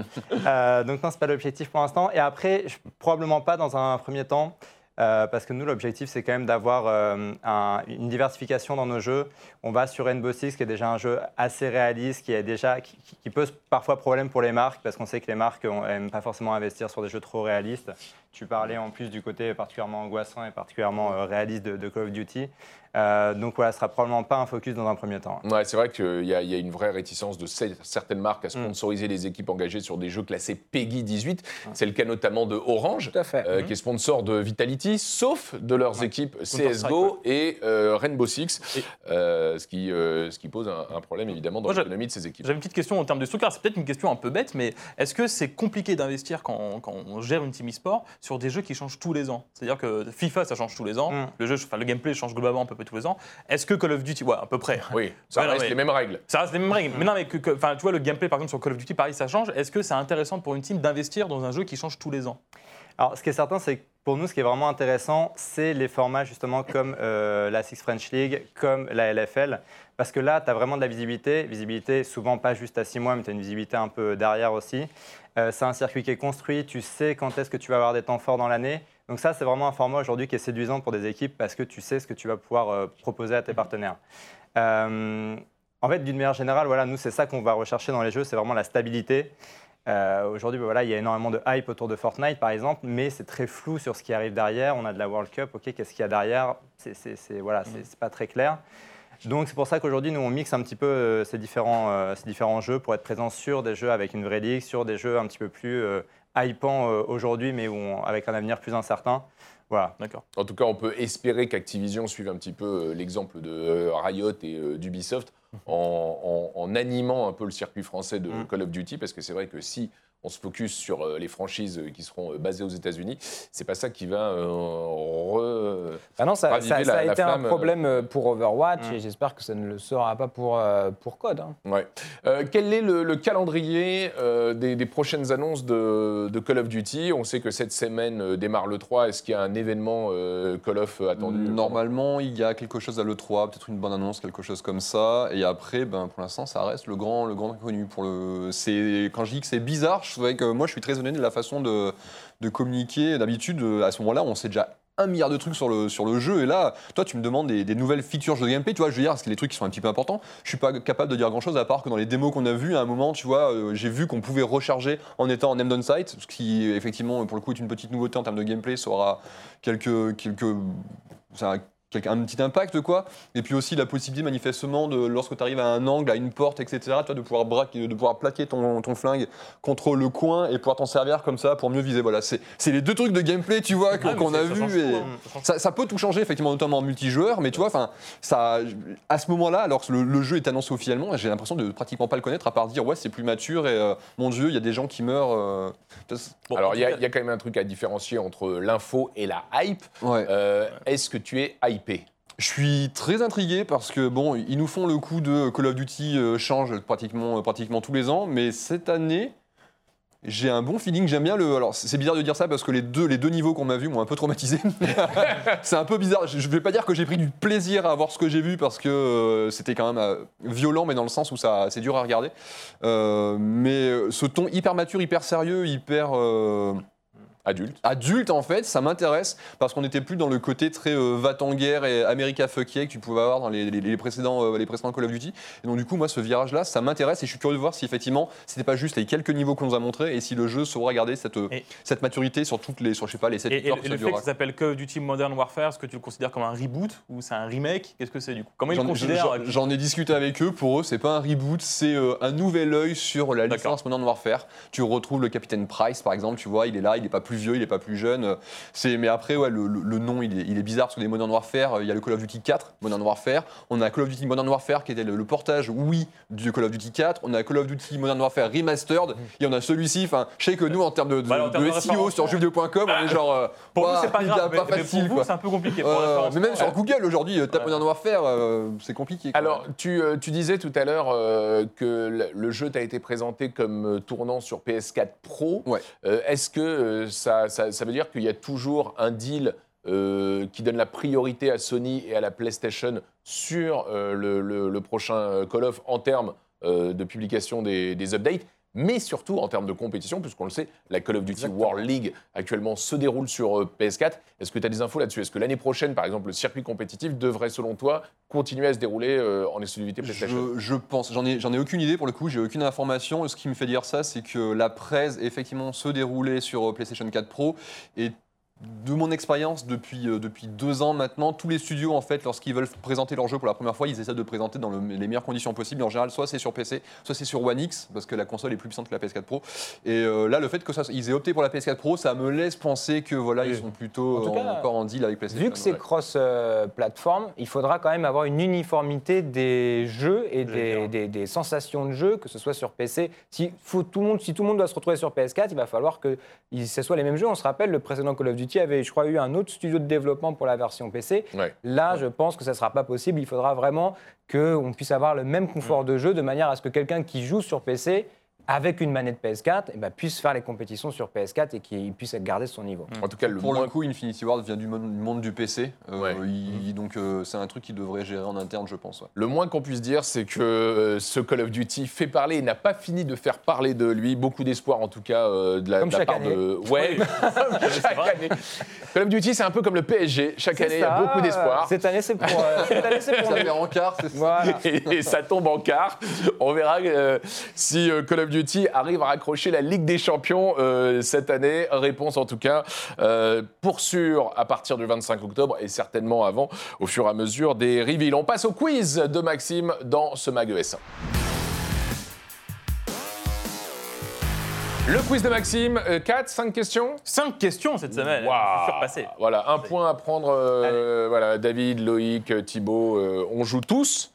Euh, donc non, c'est pas l'objectif pour l'instant. Et après, je- probablement pas dans un premier temps. Euh, parce que nous, l'objectif, c'est quand même d'avoir euh, un- une diversification dans nos jeux. On va sur Rainbow Six, qui est déjà un jeu assez réaliste, qui, est déjà, qui- qui pose parfois problème pour les marques, parce qu'on sait que les marques n'aiment pas forcément investir sur des jeux trop réalistes. Tu parlais en plus du côté particulièrement angoissant et particulièrement euh, réaliste de, de Call of Duty. Euh, donc voilà, ce sera probablement pas un focus dans un premier temps. Ouais, c'est vrai qu'il y, a- il y a une vraie réticence de cer- certaines marques à sponsoriser les équipes engagées sur des jeux classés PEGI 18. C'est le cas notamment de Orange, Tout à fait. euh, qui est sponsor de Vitality, sauf de leurs équipes CSGO et euh, Rainbow Six, Et- euh, ce, qui, euh, ce qui pose un, un problème évidemment dans l'économie de ces équipes. J'avais une petite question en termes de structure. C'est peut-être une question un peu bête, mais est-ce que c'est compliqué d'investir quand, on- quand on gère une team e-sport sur des jeux qui changent tous les ans C'est-à-dire que FIFA, ça change tous les ans. Mm. Le, jeu, enfin, le gameplay change globalement à peu près tous les ans. Est-ce que Call of Duty, ouais, à peu près. Oui, ça Ouais, non, reste mais- les mêmes règles. Ça reste les mêmes règles. Mais non, mais que, tu vois, le gameplay, par exemple, sur Call of Duty, pareil, ça change. Est-ce que c'est intéressant pour une team d'investir dans un jeu qui change tous les ans? Alors, ce qui est certain, c'est que pour nous, ce qui est vraiment intéressant, c'est les formats justement comme euh, la Six French League, comme la LFL. Parce que là, tu as vraiment de la visibilité. Visibilité, souvent pas juste à six mois, mais tu as une visibilité un peu derrière aussi. Euh, c'est un circuit qui est construit. Tu sais quand est-ce que tu vas avoir des temps forts dans l'année. Donc ça, c'est vraiment un format aujourd'hui qui est séduisant pour des équipes parce que tu sais ce que tu vas pouvoir euh, proposer à tes partenaires. En fait, d'une manière générale, voilà, nous, c'est ça qu'on va rechercher dans les jeux, c'est vraiment la stabilité. Euh, Aujourd'hui, ben voilà, il y a énormément de hype autour de Fortnite, par exemple, mais c'est très flou sur ce qui arrive derrière. On a de la World Cup, ok, qu'est-ce qu'il y a derrière? C'est voilà, c'est- c'est pas très clair. Donc c'est pour ça qu'aujourd'hui, nous, on mixe un petit peu euh, ces, différents, euh, ces différents jeux pour être présents sur des jeux avec une vraie ligue, sur des jeux un petit peu plus euh, hypants aujourd'hui, mais où on- avec un avenir plus incertain. Voilà. D'accord. En tout cas, on peut espérer qu'Activision suive un petit peu l'exemple de Riot et d'Ubisoft en, en- en animant un peu le circuit français de Mm. Call of Duty, parce que c'est vrai que si on se focus sur euh, les franchises euh, qui seront euh, basées aux États-Unis, c'est pas ça qui va euh, re- Ah non, ça, raviver ça- la- ça a été flamme, un problème pour Overwatch Mm. et j'espère que ça ne le sera pas pour, euh, pour Code. hein. Ouais. Euh, quel est le, le calendrier euh, des, des prochaines annonces de, de Call of Duty? On sait que cette semaine euh, démarre le 3. Est-ce qu'il y a un événement euh, Call of attendu? Normalement, il y a quelque chose à l'E3, peut-être une bonne annonce, quelque chose comme ça. Et après, ben, pour l'instant, ça reste le grand, le grand inconnu. Pour le... c'est- Quand je dis que c'est bizarre, je vrai que moi, je suis très étonné de la façon de, de communiquer. D'habitude, euh, à ce moment-là, on sait déjà un milliard de trucs sur le, sur le jeu. Et là, toi, tu me demandes des, nouvelles features de gameplay. Tu vois, je veux dire, que les trucs qui sont un petit peu importants, je suis pas capable de dire grand-chose à part que dans les démos qu'on a vues, à un moment, tu vois, euh, j'ai vu qu'on pouvait recharger en étant en aim site, ce qui, effectivement, pour le coup, est une petite nouveauté en termes de gameplay. Ça aura quelques... quelques un petit impact quoi et puis aussi la possibilité manifestement de lorsque tu arrives à un angle à une porte etc toi de pouvoir braquer de pouvoir plaquer ton, ton flingue contre le coin et pouvoir t'en servir comme ça pour mieux viser voilà c'est c'est les deux trucs de gameplay tu vois Ah, qu'on a ça vu change et tout, hein. Ça peut tout changer effectivement notamment en multijoueur mais tu vois enfin ça à ce moment-là alors que le, le jeu est annoncé officiellement j'ai l'impression de pratiquement pas le connaître à part dire ouais c'est plus mature et euh, mon dieu il y a des gens qui meurent euh, Bon, Alors, il y, a- y quand même un truc à différencier entre l'info et la hype. ouais Euh, Est-ce que tu es Je suis très intrigué parce que bon, ils nous font le coup de Call of Duty euh, change pratiquement, pratiquement tous les ans, mais cette année, j'ai un bon feeling. J'aime bien le. Alors c'est bizarre de dire ça parce que les deux, les deux niveaux qu'on m'a vus m'ont un peu traumatisé. c'est un peu bizarre. Je vais pas dire que j'ai pris du plaisir à voir ce que j'ai vu parce que euh, c'était quand même euh, violent, mais dans le sens où ça, c'est dur à regarder. Euh, mais euh, ce ton hyper mature, hyper sérieux, hyper. Adulte. adulte en fait, ça m'intéresse parce qu'on n'était plus dans le côté très euh, va en guerre et America fuck yeah que tu pouvais avoir dans les, les- les précédents, euh, les précédents Call of Duty. Et donc du coup, moi, ce virage-là, ça m'intéresse et je suis curieux de voir si effectivement, c'était pas juste les quelques niveaux qu'on nous a montrés et si le jeu saura garder cette, euh, Et- cette maturité sur toutes les, sur je sais pas, les 7 Et, et- heures et que le fait durera. que ça s'appelle Call of Duty Modern Warfare, est-ce que tu le considères comme un reboot ou c'est un remake? Qu'est-ce que c'est du coup? Comment ils le considèrent j'en- ai discuté avec eux. Pour eux, c'est pas un reboot, c'est euh, un nouvel œil sur la licence Modern Warfare. Tu retrouves le capitaine Price, par exemple. Tu vois, il est là, il est pas plus vieux, il est pas plus jeune. C'est, mais après, ouais, le, le- le nom, il est, il est bizarre parce que les Modern Warfare, euh, il y a le Call of Duty 4, Modern Warfare. On a Call of Duty Modern Warfare qui était le, le portage, oui, du Call of Duty 4. On a Call of Duty Modern Warfare Remastered. Et on a celui-ci. Enfin, je sais que nous, en termes de, de, Bah, en termes de de SEO référence, sur jeuxvideo.com, on est genre. euh, Pour vous, c'est pas grave, mais, pas mais facile, pour vous, quoi. c'est un peu compliqué. Pour Euh, mais même sur. Google aujourd'hui, tape Ouais. Modern Warfare, euh, c'est compliqué. quoi. Alors, tu, euh, tu disais tout à l'heure euh, que le, jeu t'a été présenté comme tournant sur PS4 Pro. Ouais. Euh, Est-ce que euh, ça, veut dire qu'il y a toujours un deal euh, qui donne la priorité à Sony et à la PlayStation sur euh, le, prochain euh, Call of en termes de publication des updates mais surtout en termes de compétition, puisqu'on le sait, la Call of Duty World League actuellement se déroule sur euh, PS4. Est-ce que tu as des infos là-dessus? Est-ce que l'année prochaine, par exemple, le circuit compétitif devrait, selon toi, continuer à se dérouler euh, en exclusivité PlayStation? Je, je pense, j'en ai, j'en ai aucune idée pour le coup, j'ai aucune information. Ce qui me fait dire ça, c'est que la presse effectivement se déroulait sur euh, PlayStation 4 Pro et de mon expérience depuis, euh, depuis deux ans maintenant, tous les studios en fait, lorsqu'ils veulent présenter leur jeu pour la première fois, ils essaient de présenter dans le- les meilleures conditions possibles. En général, soit c'est sur PC, soit c'est sur One X parce que la console est plus puissante que la PS4 Pro. Et euh, là, le fait que ça, ils aient opté pour la PS4 Pro, ça me laisse penser que voilà, ils sont plutôt En euh, cas, encore en deal avec PlayStation. Vu que c'est Ouais. cross-platform, il faudra quand même avoir une uniformité des jeux et des, des- des sensations de jeu, que ce soit sur PC. Si, faut, tout le monde, si tout le monde doit se retrouver sur PS4, il va falloir que ce soit les mêmes jeux. On se rappelle, le précédent Call of Duty avait, je crois, eu un autre studio de développement pour la version PC. Ouais. Là, je pense que ça ne sera pas possible. Il faudra vraiment qu'on puisse avoir le même confort de jeu de manière à ce que quelqu'un qui joue sur PC avec une manette PS4 eh ben, puisse faire les compétitions sur PS4 et qu'il puisse garder son niveau. En tout cas, le Pour moins le coup, Infinity Ward vient du monde, du PC. Euh, Ouais. il- donc, euh, c'est un truc qu'il devrait gérer en interne, je pense. ouais. Le moins qu'on puisse dire, c'est que euh, ce Call of Duty fait parler et n'a pas fini de faire parler de lui. Beaucoup d'espoir, en tout cas, euh, de la, Comme de la part année. de. Ouais, comme chaque vrai. année. Call of Duty, c'est un peu comme le PSG. Chaque année, il y a beaucoup d'espoir. Cette année, c'est pour, euh, cette année, c'est pour Ça fait rencard, c'est ça. Voilà. Et, et ça tombe en quart. On verra euh, si euh, Call of Duty arrive à raccrocher la Ligue des Champions euh, cette année. Réponse en tout cas euh, pour sûr à partir du 25 octobre et certainement avant au fur et à mesure des reveals. On passe au quiz de Maxime dans ce Mag ES1. Le quiz de Maxime, 4, 5 questions? Cinq questions cette semaine. Waouh. Je suis surpassé. Voilà, un point à prendre. euh, voilà, David, Loïc, euh, Thibaut, euh, on joue tous.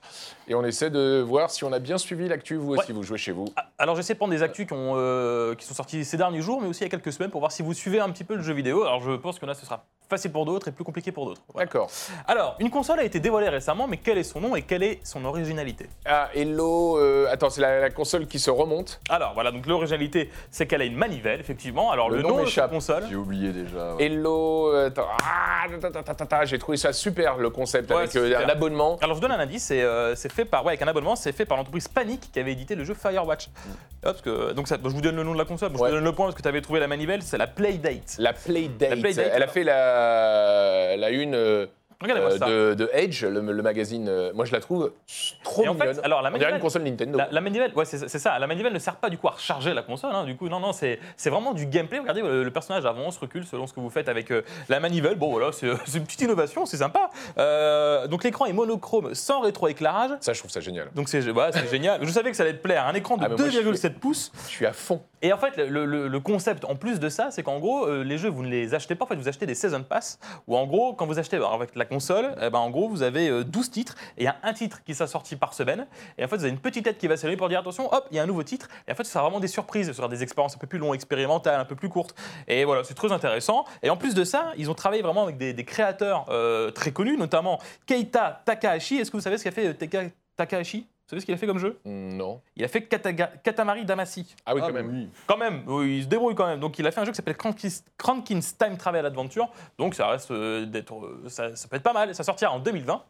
Et on essaie de voir si on a bien suivi l'actu, vous aussi, Ouais. vous jouez chez vous. Ah, Alors j'essaie de prendre des actus qui, ont, euh, qui sont sortis ces derniers jours, mais aussi il y a quelques semaines, pour voir si vous suivez un petit peu le jeu vidéo. Alors je pense que là ce sera facile pour d'autres et plus compliqué pour d'autres. Voilà. D'accord. Alors, une console a été dévoilée récemment, mais quel est son nom et quelle est son originalité? Ah, Hello, euh, attends, c'est la, la console qui se remonte. Alors voilà, donc l'originalité, c'est qu'elle a une manivelle, effectivement. Alors Le le, nom nom de cette console. J'ai oublié déjà. ouais. Hello, euh, attends, ah, ta, ta, ta, ta, ta, j'ai trouvé ça super le concept Ouais, avec euh, un abonnement. Alors je vous donne un indice, c'est euh, c'est fait par ouais, avec un abonnement, c'est fait par l'entreprise Panic qui avait édité le jeu Firewatch. Hop, parce que, donc ça, je vous donne le nom de la console, je Ouais. vous donne le point parce que tu avais trouvé la manivelle, c'est la Playdate. La Playdate. La Playdate, Elle a fait la, la une euh, euh, de, de Edge, le, le magazine. euh, moi, je la trouve trop Et en fait, mignonne. alors, la On dirait une manivelle- console Nintendo. La, la manivelle, ouais, c'est c'est ça. La manivelle ne sert pas du coup à recharger la console. hein, du coup, non, non, c'est c'est vraiment du gameplay. Regardez, le, le personnage avance, recule selon ce que vous faites avec euh, la manivelle. Bon, voilà, c'est c'est une petite innovation, c'est sympa. Euh, donc l'écran est monochrome, sans rétroéclairage. Ça, je trouve ça génial. Donc c'est voilà, c'est génial. Je savais que ça allait te plaire. Un écran de Ah, mais moi, je 2,7 pouces. Je suis à fond. Et en fait, le, concept en plus de ça, c'est qu'en gros, euh, les jeux, vous ne les achetez pas. En fait, vous achetez des Season Pass. Ou en gros, quand vous achetez alors, avec la console, eh ben, en gros, vous avez euh, 12 titres. Et il y a un titre qui sera sorti par semaine. Et en fait, vous avez une petite tête qui va s'allumer pour dire attention, hop, il y a un nouveau titre. Et en fait, ce sera vraiment des surprises. Ce sera des expériences un peu plus longues, expérimentales, un peu plus courtes. Et voilà, c'est très intéressant. Et en plus de ça, ils ont travaillé vraiment avec des, créateurs euh, très connus, notamment Keita Takahashi. Est-ce que vous savez ce qu'a fait euh, Takahashi? Vous savez ce qu'il a fait comme jeu Non. Il a fait Kataga- Katamari Damacy. Ah oui, Ah, quand même. oui. Quand même, oui, il se débrouille quand même. Donc il a fait un jeu qui s'appelle Crankins, Time Travel Adventure. Donc ça reste euh, d'être, euh, ça, ça peut être pas mal. Ça sortira en 2020.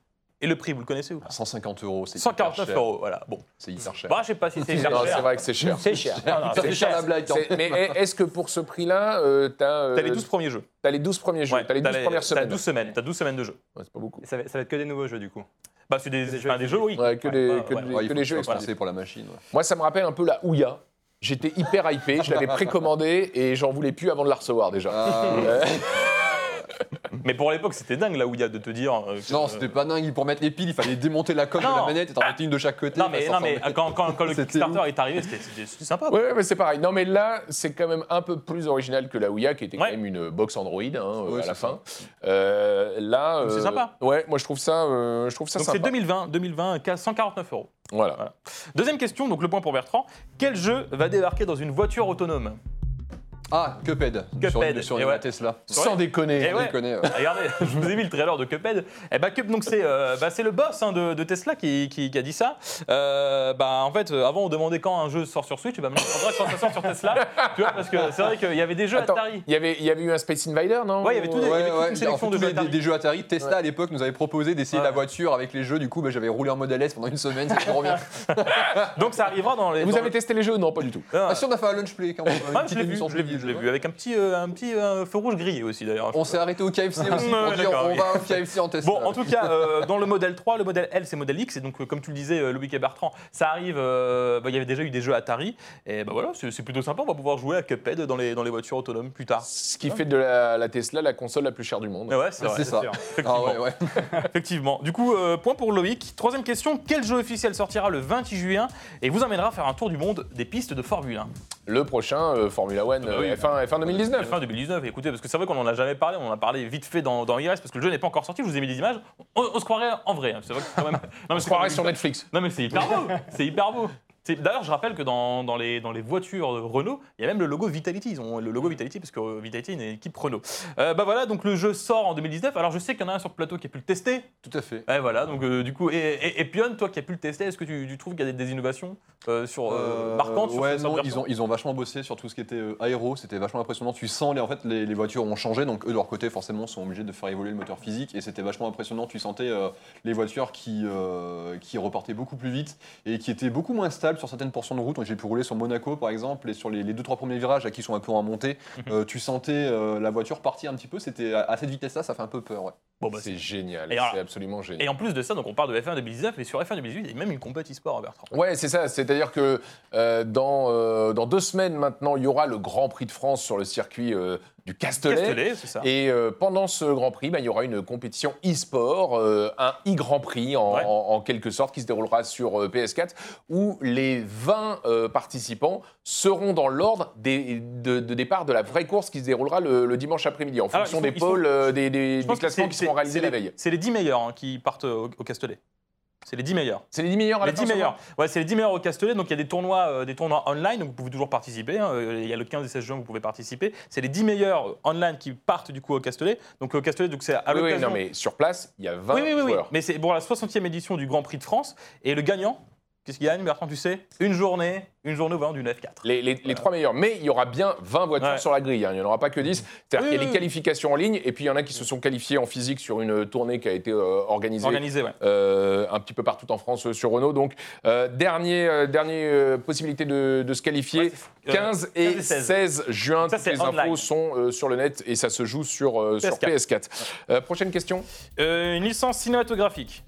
Et le prix, vous le connaissez ou pas 150 euros, c'est hyper 149 cher. euros, voilà. Bon, C'est hyper cher. bah, je sais pas si c'est hyper Non, cher. c'est vrai que c'est cher. C'est cher. Non, non, Ça c'est cher cher. la blague. hein. C'est- Mais est-ce que pour ce prix-là, euh, t'as euh, T'as les 12 premiers jeux. t'as les 12 premiers jeux, Ouais, t'as les 12 premières t'as semaines 12 semaines. T'as 12 semaines de jeux. Ouais, c'est pas beaucoup. Ça va, ça va être que des nouveaux jeux du coup. Bah, c'est des, Des jeux des jeux, oui. Ouais, que ouais. Ouais, des jeux passer pour la machine. ouais. Moi, ça me rappelle un peu la Ouya. J'étais hyper hypé, je l'avais précommandé et j'en voulais plus avant de la recevoir déjà. Ah, Euh, Mais pour l'époque, c'était dingue là où il y a de te dire. euh, que- non, c'était pas dingue. Pour mettre les piles, il fallait démonter la coque de Non. la manette et t'en mettais une de chaque côté. Non, mais, non, mais quand, quand- quand le C'était Kickstarter ouf. est arrivé, c'était- c'était c'était sympa. Ouais, ouais, mais c'est pareil. Non, mais là, c'est quand même un peu plus original que la Ouya, qui était quand même une box Android hein, euh, Ouais, à la c'est fin. Euh, là, Donc c'est sympa. Ouais, moi je trouve ça, euh, je trouve ça Donc c'est sympa. 2020, 2020, 149 euros. Voilà. Voilà. Deuxième question, donc le point pour Bertrand. Quel jeu va débarquer dans une voiture autonome? Ah, Cuphead. Cuphead, Sur, sur et ouais. Tesla. Sans déconner. Eh ouais. Regardez, je vous ai mis le trailer de Cuphead. Et bah, Cup, donc c'est euh, bah, c'est le boss hein, de, de Tesla qui, qui- qui a dit ça. Euh, bah, en fait, euh, avant, on demandait quand un jeu sort sur Switch. Et bah, maintenant, il faudra quand ça sort sur Tesla. tu vois, parce que c'est vrai qu'il y avait des jeux Attends, Atari. il y avait, il y avait eu un Space Invader, non? Ouais, il y avait tout des- Ouais, avait toute ouais, une en fait, de tous jeux des, Atari. des jeux Atari. Tesla à l'époque nous avait proposé d'essayer Ouais. la voiture avec les jeux. Du coup, bah, j'avais roulé en modèle S pendant une semaine. C'était trop bien. Donc ça arrivera dans les. Vous dans avez le- testé les jeux? Non, pas du tout. Ah, Ah, si on a fait un lunch play quand même. je l'ai vu, je l'ai vu, avec un petit, euh, un petit euh, feu rouge grillé aussi d'ailleurs. On s'est arrêté au KFC aussi pour dire on oui. va au KFC en Tesla. Bon, en tout cas, euh, dans le modèle 3, le modèle L, c'est modèle X. Et donc, euh, comme tu le disais, euh, Loïc et Bertrand, ça arrive. euh, bah, Il y avait déjà eu des jeux Atari. Et bah voilà, c'est plutôt sympa. On va pouvoir jouer à Cuphead dans les, dans les voitures autonomes plus tard. Ce qui fait de la, la Tesla la console la plus chère du monde. Ouais, c'est ça. sûr. Ah ouais, ouais. Effectivement. Du coup, euh, point pour Loïc. Troisième question quel jeu officiel sortira le 28 juin et vous emmènera faire un tour du monde des pistes de Formule 1 Le prochain, euh, Formula One, bah oui. Euh, F1, F1 2019. Fin 2019, écoutez, parce que c'est vrai qu'on en a jamais parlé, on en a parlé vite fait dans, dans IRS, parce que le jeu n'est pas encore sorti, je vous ai mis des images, on, on se croirait en vrai. hein. C'est vrai que c'est quand même. Non, mais On se croirait sur Netflix. Non mais c'est hyper beau, c'est hyper beau. D'ailleurs, je rappelle que dans, dans les, dans les voitures Renault, il y a même le logo Vitality. Ils ont le logo Vitality parce que Vitality est une équipe Renault. Euh, bah voilà, donc le jeu sort en 2019. Alors je sais qu'il y en a un sur le plateau qui a pu le tester. Tout à fait. Ouais, voilà, donc euh, du coup, et, et, et Pion, toi qui as pu le tester, est-ce que tu, tu trouves qu'il y a des, des innovations euh, sur, euh, marquantes ouais, non, ils ont, ils ont vachement bossé sur tout ce qui était aéro, c'était vachement impressionnant. Tu sens, les, en fait, les, les voitures ont changé, donc eux de leur côté, forcément, sont obligés de faire évoluer le moteur physique, et c'était vachement impressionnant. Tu sentais les voitures qui, qui repartaient beaucoup plus vite et qui étaient beaucoup moins stables sur certaines portions de route. J'ai pu rouler sur Monaco, par exemple, et sur les, les deux trois premiers virages, là, qui sont un peu en montée, Mhm. euh, tu sentais euh, la voiture partir un petit peu. C'était à, à cette vitesse-là, ça fait un peu peur. Ouais. Bon, bah, C'est génial, c'est absolument génial. Et en plus de ça, donc on parle de F1 2019, mais sur F1 2018, il y a même une compète e-sport, Bertrand. Ouais, c'est ça. C'est-à-dire que euh, dans, euh, dans deux semaines maintenant, il y aura le Grand Prix de France sur le circuit euh, du Castellet. Castellet, c'est ça. Et euh, pendant ce Grand Prix, bah, il y aura une compétition e-sport, un e-Grand Prix en, Ouais. en- en quelque sorte, qui se déroulera sur euh, PS4, où les 20 euh, participants seront dans l'ordre des- de, de départ de la vraie course qui se déroulera le, le dimanche après-midi, en fonction sont- des sont- pôles, euh, des, des- des que classements qui seront réalisés c'est la veille. C'est les 10 meilleurs hein, qui partent au, au Castellet. C'est les 10 meilleurs. C'est les 10 meilleurs à la Les fin 10 seulement meilleurs. Ouais, c'est les 10 meilleurs au Castellet. Donc il y a des tournois, euh, des tournois online, donc vous pouvez toujours participer. hein. Euh, Il y a le 15 et 16 juin, vous pouvez participer. C'est les 10 meilleurs euh, online qui partent du coup au Castellet. Donc au Castellet, donc c'est à Oui, oui, l'occasion. non, mais sur place, il y a 20 oui, oui, oui, oui. joueurs. Mais c'est pour la 60e édition du Grand Prix de France. Et le gagnant, qu'est-ce qu'il gagne, Bertrand, tu sais? Une journée, une journée au volant d'une F4. Les, les- les trois meilleurs. Mais il y aura bien 20 voitures Ouais. sur la grille. hein. Il n'y en aura pas que 10. C'est-à-dire Oui, qu'il y a oui, les qualifications en ligne et puis il y en a qui se sont qualifiés en physique sur une tournée qui a été euh, organisée. Organisé, ouais. euh, un petit peu partout en France euh, sur Renault. Donc, dernier, dernier possibilité de, de se qualifier. Ouais, c'est- euh, 15 et 15 et 16. 16 juin. Ça, Toutes les online. infos sont sur le net et ça se joue sur, euh, sur PS4. PS4. Euh, prochaine question. Une licence cinématographique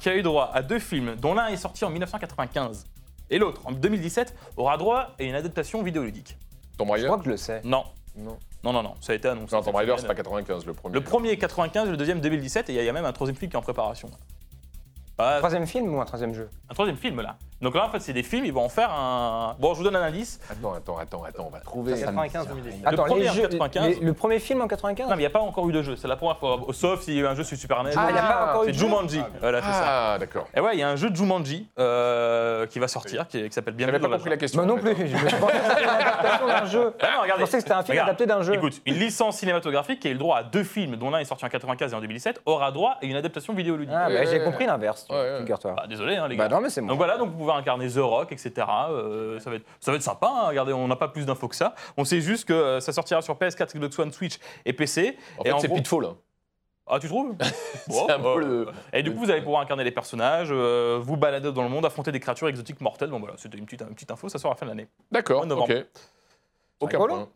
qui a eu droit à deux films, dont l'un est sorti en 1995 et l'autre en 2017 aura droit à une adaptation vidéoludique. Tomb Je Raider crois que je le sais. Non, Non. non, non, non, ça a été annoncé. Non, Tomb Raider, c'est pas 95 le premier. Le premier est 95, le deuxième 2017, et il y a- il y a même un troisième film qui est en préparation. Ah, Troisième film ou un troisième jeu? Un troisième film là. Donc là en fait c'est des films, ils vont en faire un. Bon je vous donne un indice. Attends, attends, attends, attends, on va trouver. 95 2017. Attends, premier les en jeux- 95. les- le premier film en 95 Non mais il n'y a pas encore eu de jeu, c'est la première fois. Sauf s'il y a eu un jeu sur Super NES. Ah, il n'y a pas encore eu c'est de jeu Jumanji. Voilà, c'est ça. Ah, d'accord. Et ouais, il y a un jeu de Jumanji euh, qui va sortir, qui, qui s'appelle bien J'avais pas compris la question. Moi non plus, je me suis pensé que c'était une adaptation d'un jeu. Ah non, regardez. Je pensais que c'était un film Regarde. adapté d'un jeu. Écoute, une licence cinématographique qui a eu le droit à deux films, dont l'un est sorti en 95 et en 2017, aura droit à une adaptation vidéoludique. Ah, bah, j'ai compris l'inverse. Bah, désolé, hein, les gars. Bah non, mais c'est moi. Donc voilà, donc vous incarner The Rock, etc. Euh, ça, va être, ça va être sympa, hein. regardez, on n'a pas plus d'infos que ça. On sait juste que euh, ça sortira sur PS4, Xbox One, Switch et PC. En et fait, en c'est gros- Pitfall. hein. Ah, tu trouves Bon, un peu euh, le- Et du coup, vous allez pouvoir incarner les personnages, euh, vous balader dans le monde, affronter des créatures exotiques mortelles. Bon, voilà, c'était une petite, une petite info, ça sort à la fin de l'année. D'accord, ok. Aucun point.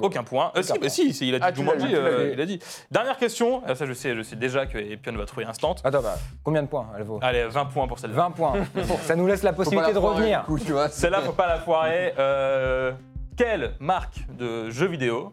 Aucun point. Euh, si, Aucun bah si, si, il a dit, Ah, euh, dit. il a dit. Dernière question, Ah, ça je sais, je sais déjà que Epion va trouver instant. Attends, bah, combien de points elle vaut Allez, 20 points pour celle-là. 20 points. Ça nous laisse la possibilité la de revenir. Celle-là, faut pas la foirer. Euh, quelle marque de jeux vidéo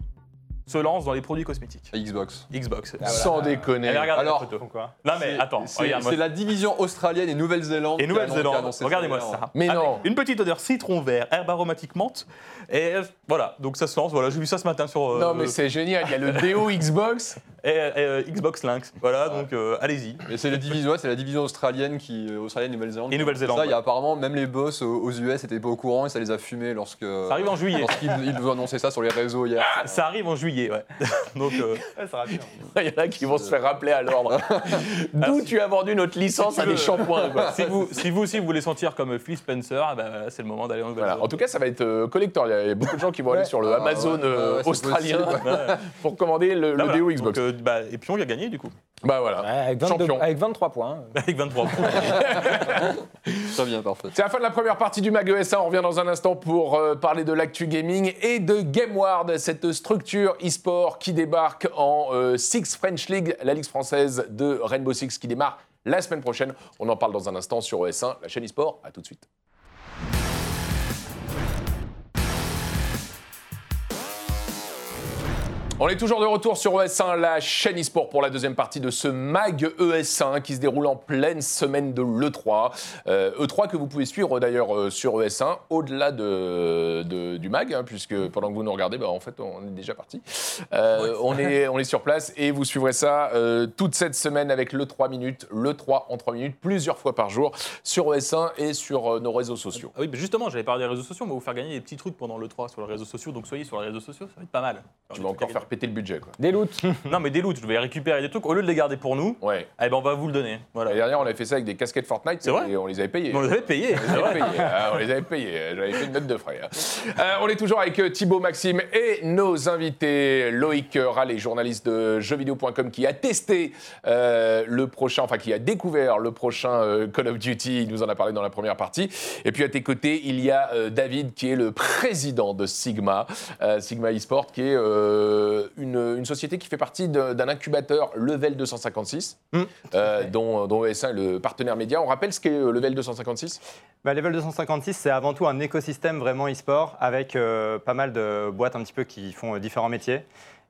se lance dans les produits cosmétiques Xbox. Xbox. Sans déconner. Allez, Alors, la photo. Pourquoi Non mais attends, c'est regarde-moi c'est la division Australienne et Nouvelle-Zélande. Et qui a annon- qui a Nouvelle-Zélande, annoncé regardez-moi ça. Mais Avec non. Une petite odeur citron vert, herbe aromatique menthe. Et euh, voilà, donc ça se lance. Voilà, j'ai vu ça ce matin sur. euh, Non, mais c'est génial. Il y a le déo Xbox. Et, et, euh, Xbox Lynx. Voilà, donc euh, allez-y. Mais c'est la division, ouais, c'est la division australienne qui, euh, australienne et Nouvelle-Zélande. Et Nouvelle-Zélande, Ça, il y a ouais. apparemment même les boss aux, aux US n'étaient pas au courant et ça les a fumés lorsque. Ça arrive en juillet. Lorsqu'ils ils nous ont annoncé ça sur les réseaux hier. Ça arrive en juillet, ouais. donc euh, Il y en a qui vont se faire rappeler à l'ordre. D'où tu as vendu notre licence à des shampoings. quoi. si, vous, si vous aussi vous voulez sentir comme Phil Spencer, eh ben, c'est le moment d'aller en Voilà. Nouvelle-Zélande. En tout cas, ça va être euh, collector. Il y a beaucoup de gens qui vont aller sur le Ah, Amazon ouais, ouais, ouais, australien. Ouais. pour commander le, le Là, voilà. déo Xbox. Bah, et puis on y a gagné du coup. Bah voilà. Ouais, avec, 22 Champion. avec 23 points. Avec 23 points. Très bien, parfait. C'est la fin de la première partie du Mag ESA. On revient dans un instant pour euh, parler de l'actu gaming et de GameWard, cette structure e-sport qui débarque en euh, Six French League, la ligue française de Rainbow Six qui démarre la semaine prochaine. On en parle dans un instant sur ES1, la chaîne e-sport. À tout de suite. On est toujours de retour sur ES1, la chaîne e-sport pour la deuxième partie de ce MAG ES1 qui se déroule en pleine semaine de l'E3. Euh, E3 que vous pouvez suivre d'ailleurs euh, sur ES1 au-delà de, de- du MAG, hein, puisque pendant que vous nous regardez, bah, en fait on est déjà parti. Euh, on, est, on est sur place et vous suivrez ça euh, toute cette semaine avec le 3 minutes, le 3 en 3 minutes, plusieurs fois par jour sur ES1 et sur nos réseaux sociaux. Ah oui, mais justement, j'avais parlé des réseaux sociaux, on va vous faire gagner des petits trucs pendant le 3 sur les réseaux sociaux, donc soyez sur les réseaux sociaux, ça va être pas mal. Tu vas encore faire péter le budget quoi. Des loots. Non, mais des loots, je vais récupérer des trucs, au lieu de les garder pour nous, Ouais. eh ben on va vous le donner. Voilà. L'année dernière on avait fait ça avec des casquettes Fortnite C'est vrai et on les avait payées. On les avait payés, On les avait payés, ah, on les avait payés. J'avais fait une note de frais. hein. Euh, on est toujours avec euh, Thibaut, Maxime et nos invités. Loïc Rallet, journaliste de jeuxvideo.com, qui a testé euh, le prochain, enfin qui a découvert le prochain euh, Call of Duty. Il nous en a parlé dans la première partie. Et puis à tes côtés, il y a euh, David, qui est le président de Sigma, euh, Sigma eSport, qui est euh, une, une société qui fait partie d'un incubateur Level 256, euh, dont, dont ES1 est le partenaire média. On rappelle ce qu'est euh, Level 256 Bah, Level 256, c'est avant tout un écosystème vraiment e-sport avec euh, pas mal de boîtes un petit peu qui font euh, différents métiers.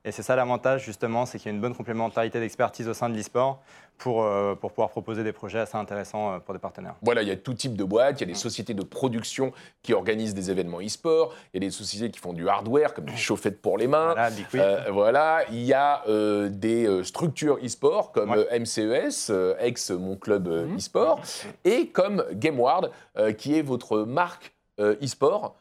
Et c'est ça l'avantage justement, c'est qu'il y a une bonne complémentarité d'expertise au sein de l'e-sport pour, euh, pour pouvoir proposer des projets assez intéressants euh, pour des partenaires. Voilà, il y a tout type de boîtes, il y a des sociétés de production qui organisent des événements e-sport, il y a des sociétés qui font du hardware, comme des chaufferettes pour les mains. Voilà. Euh, voilà, il y a euh, des structures e-sport comme Ouais. MCES, euh, ex mon club Mhm. e-sport, et comme GameWard, euh, qui est votre marque euh, e-sport.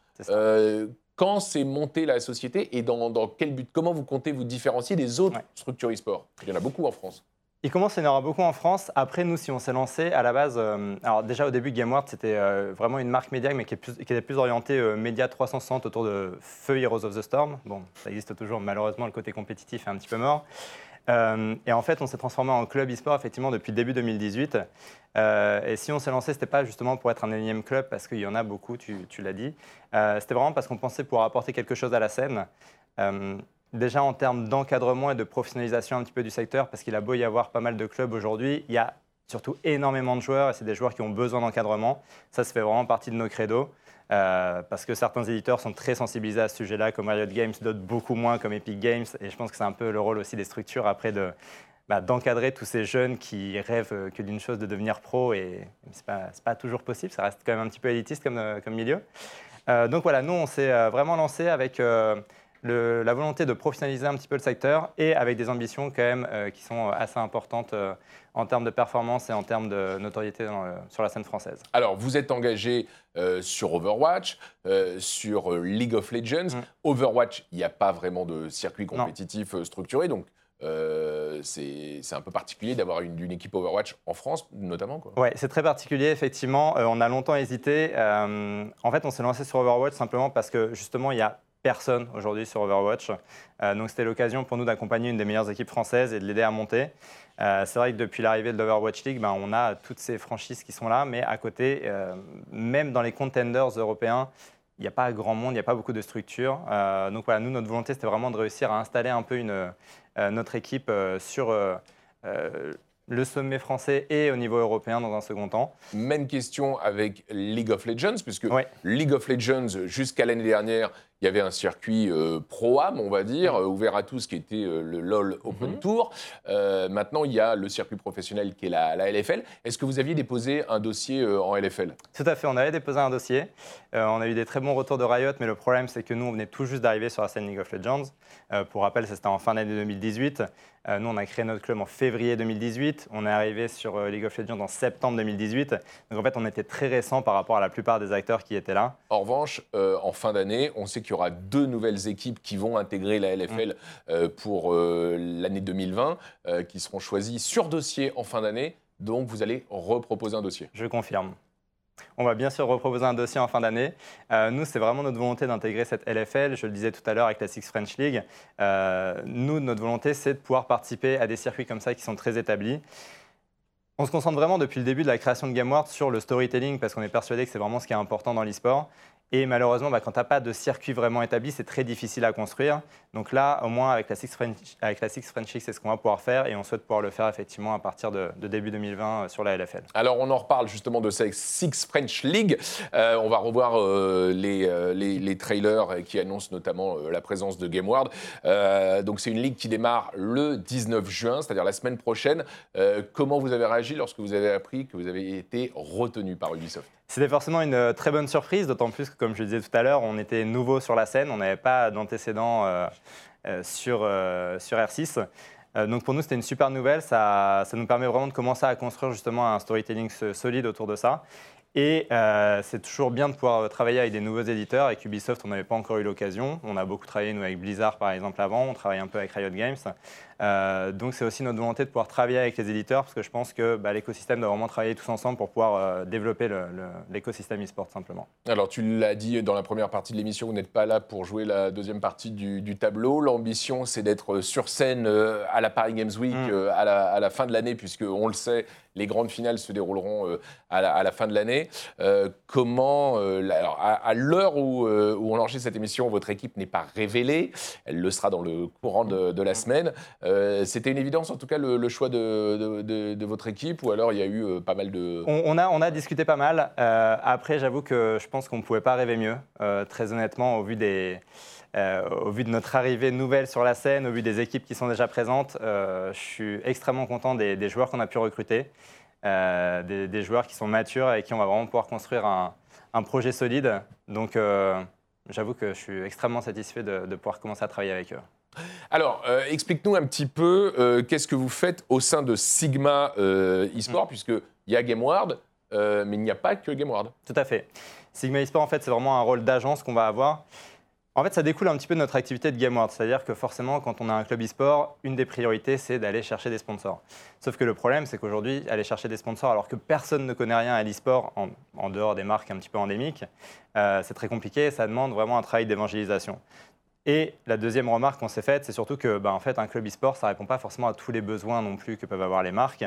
Quand c'est monté la société et dans, dans quel but? Comment vous comptez vous différencier des autres Ouais. structures e-sport? Il y en a beaucoup en France. Il commence à y en avoir beaucoup en France. Après, nous, si on s'est lancé, à la base, euh, alors déjà au début, GameWard, c'était euh, vraiment une marque média, mais qui, est plus- qui était plus orientée euh, média 360 autour de Feu Heroes of the Storm. Bon, ça existe toujours, malheureusement, le côté compétitif est un petit peu mort. Euh, et en fait, on s'est transformé en club e-sport, effectivement, depuis début 2018. Euh, et si on s'est lancé, c'était pas justement pour être un énième club, parce qu'il y en a beaucoup, tu, l'as dit. Euh, c'était vraiment parce qu'on pensait pouvoir apporter quelque chose à la scène. Déjà en termes d'encadrement et de professionnalisation un petit peu du secteur, parce qu'il a beau y avoir pas mal de clubs aujourd'hui, il y a surtout énormément de joueurs et c'est des joueurs qui ont besoin d'encadrement. Ça, ça fait vraiment partie de nos credos. Euh, parce que certains éditeurs sont très sensibilisés à ce sujet-là, comme Riot Games, d'autres beaucoup moins, comme Epic Games. Et je pense que c'est un peu le rôle aussi des structures après de, bah, d'encadrer tous ces jeunes qui rêvent euh, que d'une chose de devenir pro. Et ce n'est pas, pas toujours possible, ça reste quand même un petit peu élitiste comme, euh, milieu. Donc voilà, nous, on s'est vraiment lancé avec la volonté de professionnaliser un petit peu le secteur et avec des ambitions quand même qui sont assez importantes en termes de performance et en termes de notoriété dans le- sur la scène française. Alors, vous êtes engagé euh, sur Overwatch, euh, sur euh, League of Legends. Mm. Overwatch, il n'y a pas vraiment de circuit compétitif structuré, donc euh, c'est un peu particulier d'avoir une, une équipe Overwatch en France, notamment. Ouais, c'est très particulier, effectivement. Euh, on a longtemps hésité. Euh, en fait, on s'est lancé sur Overwatch simplement parce que, justement, il y a personne aujourd'hui sur Overwatch. Euh, donc c'était l'occasion pour nous d'accompagner une des meilleures équipes françaises et de l'aider à monter. Euh, c'est vrai que depuis l'arrivée de l'Overwatch League, ben, on a toutes ces franchises qui sont là, mais à côté, euh, même dans les contenders européens, il n'y a pas grand monde, il n'y a pas beaucoup de structures. Donc voilà, nous, notre volonté, c'était vraiment de réussir à installer un peu une, notre équipe sur le sommet français et au niveau européen dans un second temps. Même question avec League of Legends, puisque Ouais. League of Legends, jusqu'à l'année dernière, il y avait un circuit euh, pro-am, on va dire, euh, ouvert à tous, qui était euh, le LOL Open Mhm. Tour. Euh, maintenant, il y a le circuit professionnel qui est la, la LFL. Est-ce que vous aviez déposé un dossier en LFL Tout à fait, on avait déposé un dossier. On a eu des très bons retours de Riot, mais le problème, c'est que nous, on venait tout juste d'arriver sur la scène League of Legends. Pour rappel, c'était en fin d'année 2018. Euh, nous, on a créé notre club en février 2018. On est arrivé sur euh, League of Legends en septembre 2018. Donc en fait, on était très récent par rapport à la plupart des acteurs qui étaient là. En revanche, euh, en fin d'année, on sait qu'il y aura deux nouvelles équipes qui vont intégrer la LFL euh, pour euh, l'année 2020, euh, qui seront choisies sur dossier en fin d'année. Donc, vous allez reproposer un dossier. Je confirme. On va bien sûr reproposer un dossier en fin d'année. Euh, nous, c'est vraiment notre volonté d'intégrer cette LFL. Je le disais tout à l'heure avec la Six French League. Euh, nous, notre volonté, c'est de pouvoir participer à des circuits comme ça qui sont très établis. On se concentre vraiment depuis le début de la création de GameWard sur le storytelling parce qu'on est persuadé que c'est vraiment ce qui est important dans l'e-sport. Et malheureusement, bah, quand tu n'as pas de circuit vraiment établi, c'est très difficile à construire. Donc là, au moins, avec la Six French, avec la Six French League, c'est ce qu'on va pouvoir faire et on souhaite pouvoir le faire effectivement à partir de, de début 2020 euh, sur la LFL. Alors, on en reparle justement de cette Six French League. Euh, on va revoir euh, les, les, les trailers qui annoncent notamment euh, la présence de GameWard. Euh, donc, c'est une ligue qui démarre le 19 juin, c'est-à-dire la semaine prochaine. Comment vous avez réagi lorsque vous avez appris que vous avez été retenu par Ubisoft? C'était forcément une très bonne surprise, d'autant plus que, comme je le disais tout à l'heure, on était nouveau sur la scène, on n'avait pas d'antécédents sur, euh, sur R6. Euh, donc pour nous, c'était une super nouvelle. Ça, ça nous permet vraiment de commencer à construire justement un storytelling so- solide autour de ça. Et euh, c'est toujours bien de pouvoir euh, travailler avec des nouveaux éditeurs. Avec Ubisoft, on n'avait pas encore eu l'occasion. On a beaucoup travaillé, nous, avec Blizzard, par exemple, avant. On travaille un peu avec Riot Games. Euh, donc c'est aussi notre volonté de pouvoir travailler avec les éditeurs, parce que je pense que bah, l'écosystème doit vraiment travailler tous ensemble pour pouvoir euh, développer l'écosystème e-sport, simplement. Alors, tu l'as dit dans la première partie de l'émission, vous n'êtes pas là pour jouer la deuxième partie du, du tableau. L'ambition, c'est d'être sur scène euh, à la Paris Games Week Mm. à, la, à la fin de l'année, puisque on le sait, les grandes finales se dérouleront à, la, à la fin de l'année. Comment, alors, à, à l'heure où, où on enregistre cette émission, votre équipe n'est pas révélée. Elle le sera dans le courant de, de la semaine. Euh, C'était une évidence, en tout cas, le, choix de, votre équipe, ou alors il y a eu euh, pas mal de. On, a, discuté pas mal. Euh, après, j'avoue que je pense qu'on ne pouvait pas rêver mieux, très honnêtement, au vu, de notre arrivée nouvelle sur la scène, au vu des équipes qui sont déjà présentes. je suis extrêmement content des, joueurs qu'on a pu recruter, des, joueurs qui sont matures et qui on va vraiment pouvoir construire un, projet solide. Donc, j'avoue que je suis extrêmement satisfait de pouvoir commencer à travailler avec eux. Alors, euh, explique-nous un petit peu euh, qu'est-ce que vous faites au sein de Sigma euh, eSport, puisqu'il y a GameWard, mais il n'y a pas que GameWard. Tout à fait. Sigma eSport, en fait, c'est vraiment un rôle d'agence qu'on va avoir. En fait, ça découle un petit peu de notre activité de GameWard. C'est-à-dire que forcément, quand on a un club e-sport, une des priorités, c'est d'aller chercher des sponsors. Sauf que le problème, c'est qu'aujourd'hui, aller chercher des sponsors alors que personne ne connaît rien à l'e-sport, en, en dehors des marques un petit peu endémiques, euh, c'est très compliqué et ça demande vraiment un travail d'évangélisation. Et la deuxième remarque qu'on s'est faite, c'est surtout que bah, en fait, un club e-sport, ça répond pas forcément à tous les besoins non plus que peuvent avoir les marques.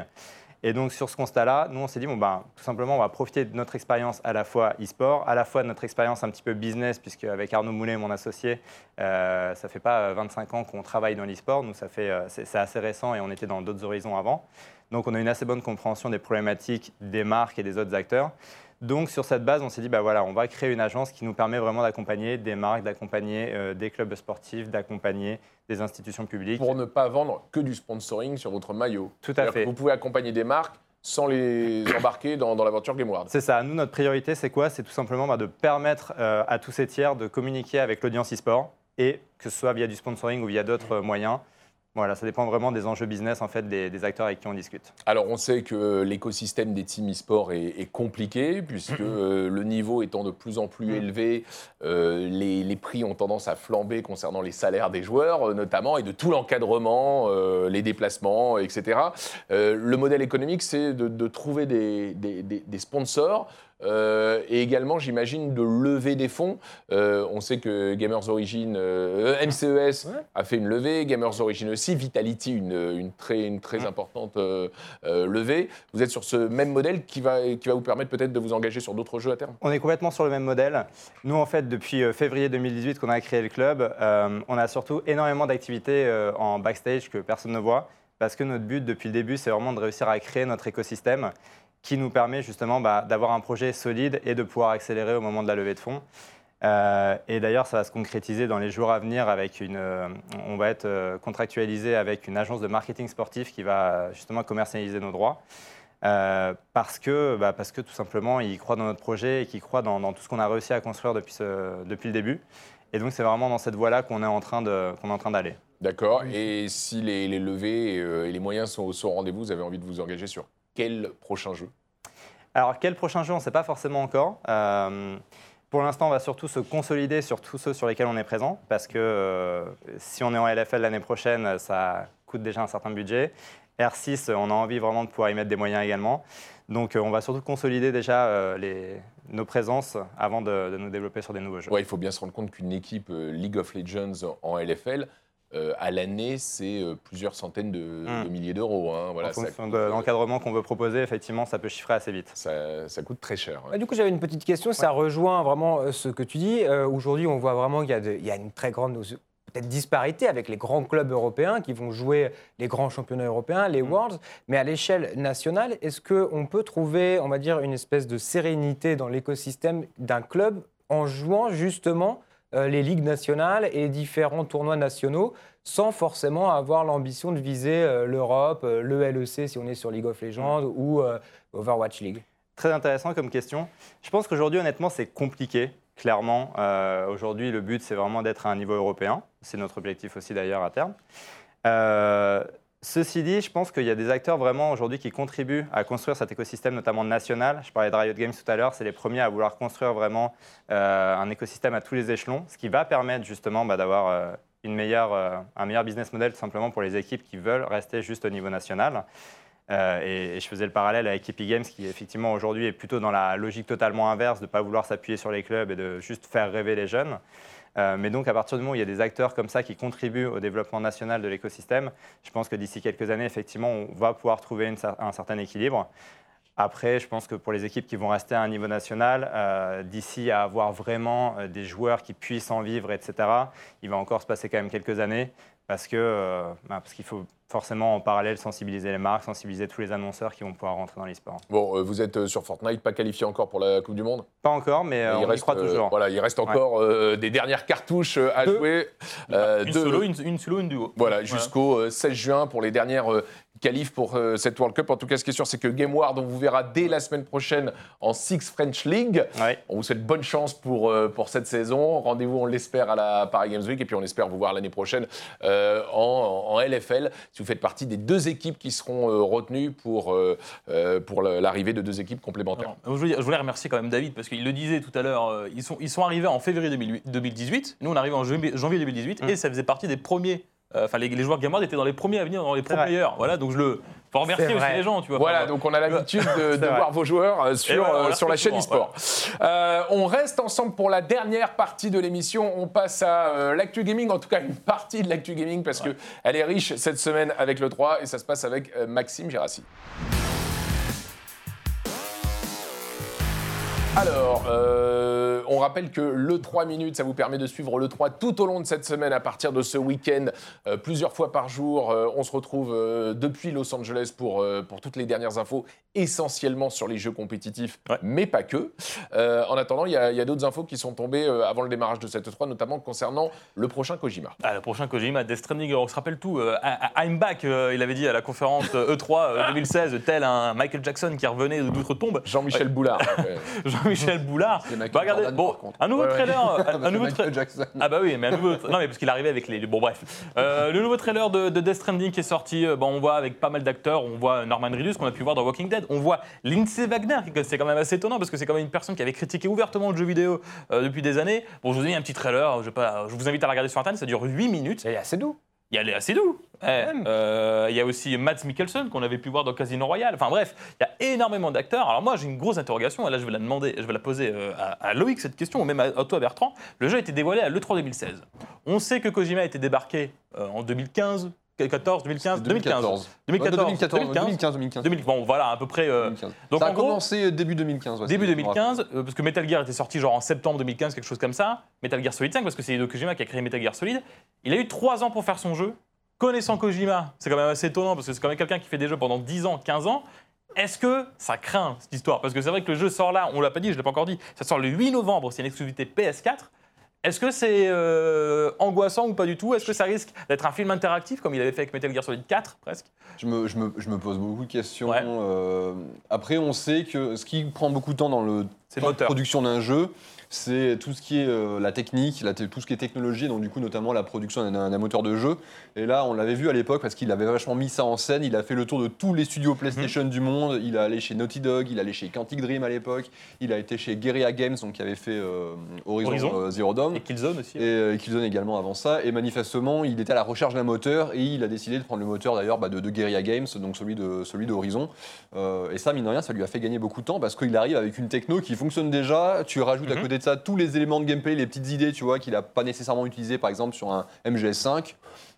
Et donc sur ce constat-là, nous on s'est dit, bon, ben, tout simplement, on va profiter de notre expérience à la fois e-sport, à la fois de notre expérience un petit peu business, puisque avec Arnaud Moulet, mon associé, euh, ça fait pas euh, 25 ans qu'on travaille dans l'e-sport, nous ça fait, euh, c'est assez récent et on était dans d'autres horizons avant. Donc on a une assez bonne compréhension des problématiques des marques et des autres acteurs. Donc sur cette base, on s'est dit, bah voilà, on va créer une agence qui nous permet vraiment d'accompagner des marques, d'accompagner euh, des clubs sportifs, d'accompagner des institutions publiques. Pour ne pas vendre que du sponsoring sur votre maillot. Tout à fait. Vous pouvez accompagner des marques sans les embarquer dans, dans l'aventure GameWard. C'est ça. Nous, notre priorité, c'est quoi? C'est tout simplement bah, de permettre euh, à tous ces tiers de communiquer avec l'audience e-sport et que ce soit via du sponsoring ou via d'autres euh, moyens. Voilà, ça dépend vraiment des enjeux business en fait des, des acteurs avec qui on discute. Alors, on sait que l'écosystème des teams e-sport est, est compliqué, puisque euh, le niveau étant de plus en plus élevé, euh, les, les prix ont tendance à flamber concernant les salaires des joueurs, euh, notamment, et de tout l'encadrement, les déplacements, etc. Le modèle économique, c'est de, de trouver des- des- des sponsors. Euh, et également, j'imagine, de lever des fonds. Euh, on sait que Gamers Origin, euh, MCES Ouais. a fait une levée, Gamers Origin aussi, Vitality une, une très, une très importante levée. Vous êtes sur ce même modèle qui va, qui va vous permettre peut-être de vous engager sur d'autres jeux à terme? On est complètement sur le même modèle. Nous, en fait, depuis février 2018 qu'on a créé le club, on a surtout énormément d'activités en backstage que personne ne voit. Parce que notre but depuis le début, c'est vraiment de réussir à créer notre écosystème qui nous permet justement bah, d'avoir un projet solide et de pouvoir accélérer au moment de la levée de fonds. Euh, et d'ailleurs, ça va se concrétiser dans les jours à venir avec une. euh, on va être euh, contractualisé avec une agence de marketing sportif qui va justement commercialiser nos droits. Euh, parce, que, bah, parce que tout simplement, ils croient dans notre projet et qu'ils croient dans, dans tout ce qu'on a réussi à construire depuis, ce- depuis le début. Et donc, c'est vraiment dans cette voie-là qu'on est en train de- qu'on est en train d'aller. D'accord. Et si les, les levées et les moyens sont, sont au rendez-vous, vous avez envie de vous engager sur? Quel prochain jeu? Alors, quel prochain jeu On ne sait pas forcément encore. Euh, pour l'instant, on va surtout se consolider sur tous ceux sur lesquels on est présent, parce que euh, si on est en LFL l'année prochaine, ça coûte déjà un certain budget. R6, on a envie vraiment de pouvoir y mettre des moyens également. Donc, euh, on va surtout consolider déjà euh, les- nos présences avant de, de nous développer sur des nouveaux jeux. Ouais, il faut bien se rendre compte qu'une équipe euh, League of Legends en LFL, euh, à l'année, c'est euh, plusieurs centaines de, Mm. de milliers d'euros. hein. Voilà, en ça, fonction coûte, de euh, l'encadrement qu'on veut proposer, effectivement, ça peut chiffrer assez vite. ça, ça coûte très cher. hein. Ah, Du coup, j'avais une petite question. Ça rejoint vraiment ce que tu dis. Euh, Aujourd'hui, on voit vraiment qu'il y, a y une très grande peut-être disparité avec les grands clubs européens qui vont jouer les grands championnats européens, les Worlds. Mais à l'échelle nationale, est-ce qu'on peut trouver, on va dire, une espèce de sérénité dans l'écosystème d'un club en jouant justement euh, les ligues nationales et différents tournois nationaux sans forcément avoir l'ambition de viser euh, l'Europe, euh, le LEC si on est sur League of Legends ou euh, Overwatch League Très intéressant comme question. Je pense qu'aujourd'hui, honnêtement, c'est compliqué, clairement. Euh, aujourd'hui, le but, c'est vraiment d'être à un niveau européen. C'est notre objectif aussi, d'ailleurs, à terme. Euh, ceci dit, je pense qu'il y a des acteurs vraiment aujourd'hui qui contribuent à construire cet écosystème, notamment national. Je parlais de Riot Games tout à l'heure, c'est les premiers à vouloir construire vraiment euh, un écosystème à tous les échelons, ce qui va permettre justement bah, d'avoir euh, euh, un meilleur business model tout simplement pour les équipes qui veulent rester juste au niveau national. Euh, et, je faisais le parallèle avec Epic Games qui effectivement aujourd'hui est plutôt dans la logique totalement inverse de ne pas vouloir s'appuyer sur les clubs et de juste faire rêver les jeunes. Euh, mais donc à partir du moment où il y a des acteurs comme ça qui contribuent au développement national de l'écosystème, je pense que d'ici quelques années, effectivement, on va pouvoir trouver un certain équilibre. Après, je pense que pour les équipes qui vont rester à un niveau national, euh, d'ici à avoir vraiment euh, des joueurs qui puissent en vivre, etc., il va encore se passer quand même quelques années parce que euh, bah, parce qu'il faut forcément en parallèle sensibiliser les marques, sensibiliser tous les annonceurs qui vont pouvoir rentrer dans l'e-sport. Bon, euh, vous êtes sur Fortnite, pas qualifié encore pour la Coupe du Monde? Pas encore, mais euh, il on y reste, croit euh, toujours. voilà, il reste encore euh, des dernières cartouches à Deux. jouer. euh, une, solo, une, une solo, une duo. Voilà, jusqu'au euh, 16 juin pour les dernières qualifs pour euh, cette World Cup. En tout cas, ce qui est sûr, c'est que GameWard, on vous verra dès la semaine prochaine en Six French League. Ouais. On vous souhaite bonne chance pour, euh, pour cette saison. Rendez-vous, on l'espère, à la Paris Games Week. Et puis, on espère vous voir l'année prochaine euh, en, en LFL, si vous faites partie des deux équipes qui seront retenues pour, pour la- l'arrivée de deux équipes complémentaires. Je voulais, je voulais remercier quand même David parce qu'il le disait tout à l'heure, ils, sont, ils sont arrivés en février 2008 2018, nous on est arrivé en janvier janvier 2018 Mm. et ça faisait partie des premiers, enfin les, les joueurs Gameward étaient dans les premiers à venir dans les pro vrai. players. Voilà, donc je le faut remercier aussi les gens, tu vois. Voilà, donc on a l'habitude de, voir vos joueurs euh, sur, euh, la sur la chaîne e-sport. Euh, on reste ensemble pour la dernière partie de l'émission. On passe à euh, l'actu gaming, en tout cas une partie de l'actu gaming, parce que elle est riche cette semaine avec le 3 et ça se passe avec euh, Maxime Gérassi. Alors, euh, on rappelle que le 3 minutes, ça vous permet de suivre le 3 tout au long de cette semaine à partir de ce week-end, euh, plusieurs fois par jour. Euh, on se retrouve depuis Los Angeles pour, pour toutes les dernières infos, essentiellement sur les jeux compétitifs, Ouais. mais pas que. En attendant, il y a, il y a d'autres infos qui sont tombées avant le démarrage de cette 3, notamment concernant le prochain Kojima. Ah, le prochain Kojima, Death Stranding, on se rappelle tout. I- I'm back, il avait dit à la conférence euh, E3 euh, 2016, tel un Michael Jackson qui revenait d'outre-tombe. Jean-Michel Boulard. Jean-Michel Boulard. Bah, regardez, Jordan, bon, un nouveau Ouais, trailer, euh, un, un nouveau Michael tra- Jackson. Ah bah oui, mais un nouveau. non mais parce qu'il arrivait avec les. Bon bref, Euh, le nouveau trailer de, de Death Stranding qui est sorti. bon, on voit avec pas mal d'acteurs. On voit Norman Reedus qu'on a pu voir dans Walking Dead. On voit Lindsay Wagner. qui- C'est quand même assez étonnant parce que c'est quand même une personne qui avait critiqué ouvertement le jeu vidéo euh, depuis des années. Bon, je vous ai mis un petit trailer. Je, vais pas, je vous invite à la regarder sur internet. Ça dure 8 minutes. C'est assez doux. Il y a Léa Seydoux. Eh, euh, Il y a aussi Mads Mikkelsen qu'on avait pu voir dans Casino Royale. Enfin bref, il y a énormément d'acteurs. Alors moi j'ai une grosse interrogation et là je vais la demander, je vais la poser euh, à, à Loïc cette question ou même à, à toi Bertrand. Le jeu a été dévoilé à l'E3 2016. On sait que Kojima a été débarqué euh, en 2015, 2014, 2015, 2015. 2014. 2014, 2014, 2015, 2015. 2000, bon voilà à peu près. euh, 2015. donc, ça a en gros- commencé début 2015. ouais, Début c'est- je me rappelle. 2015, euh, parce que Metal Gear était sorti genre en septembre 2015, quelque chose comme ça. Metal Gear Solid 5, parce que c'est Hideo Kojima qui a créé Metal Gear Solid. Il a eu 3 ans pour faire son jeu. Connaissant Kojima, c'est quand même assez étonnant, parce que c'est quand même quelqu'un qui fait des jeux pendant 10 ans, 15 ans. Est-ce que ça craint cette histoire Parce que c'est vrai que le jeu sort là, on l'a pas dit, je l'ai pas encore dit, ça sort le 8 novembre, c'est une exclusivité PS4. Est-ce que c'est euh, angoissant ou pas du tout? Est-ce que ça risque d'être un film interactif comme il avait fait avec Metal Gear Solid 4 presque? Je me, je, me, je me pose beaucoup de questions. Ouais. euh, après, on sait que ce qui prend beaucoup de temps dans le de production d'un jeu, c'est tout ce qui est euh, la technique, la tout ce qui est technologie, donc du coup notamment la production d'un moteur de jeu. Et là, on l'avait vu à l'époque parce qu'il avait vachement mis ça en scène. Il a fait le tour de tous les studios PlayStation Mhm. du monde. Il a allé chez Naughty Dog, il est allé chez Quantic Dream à l'époque, il a été chez Guerrilla Games, donc qui avait fait euh, Horizon, Horizon. euh, Zero Dawn. Et Killzone aussi. Et euh, Killzone également avant ça. Et manifestement, il était à la recherche d'un moteur et il a décidé de prendre le moteur d'ailleurs bah, de, de Guerrilla Games, donc celui de celui d'Horizon. Et ça, mine de rien, ça lui a fait gagner beaucoup de temps parce qu'il arrive avec une techno qui fonctionne déjà. Tu rajoutes à Mhm. côté de ça tous les éléments de gameplay, les petites idées, tu vois, qu'il n'a pas nécessairement utilisées par exemple sur un MGS5.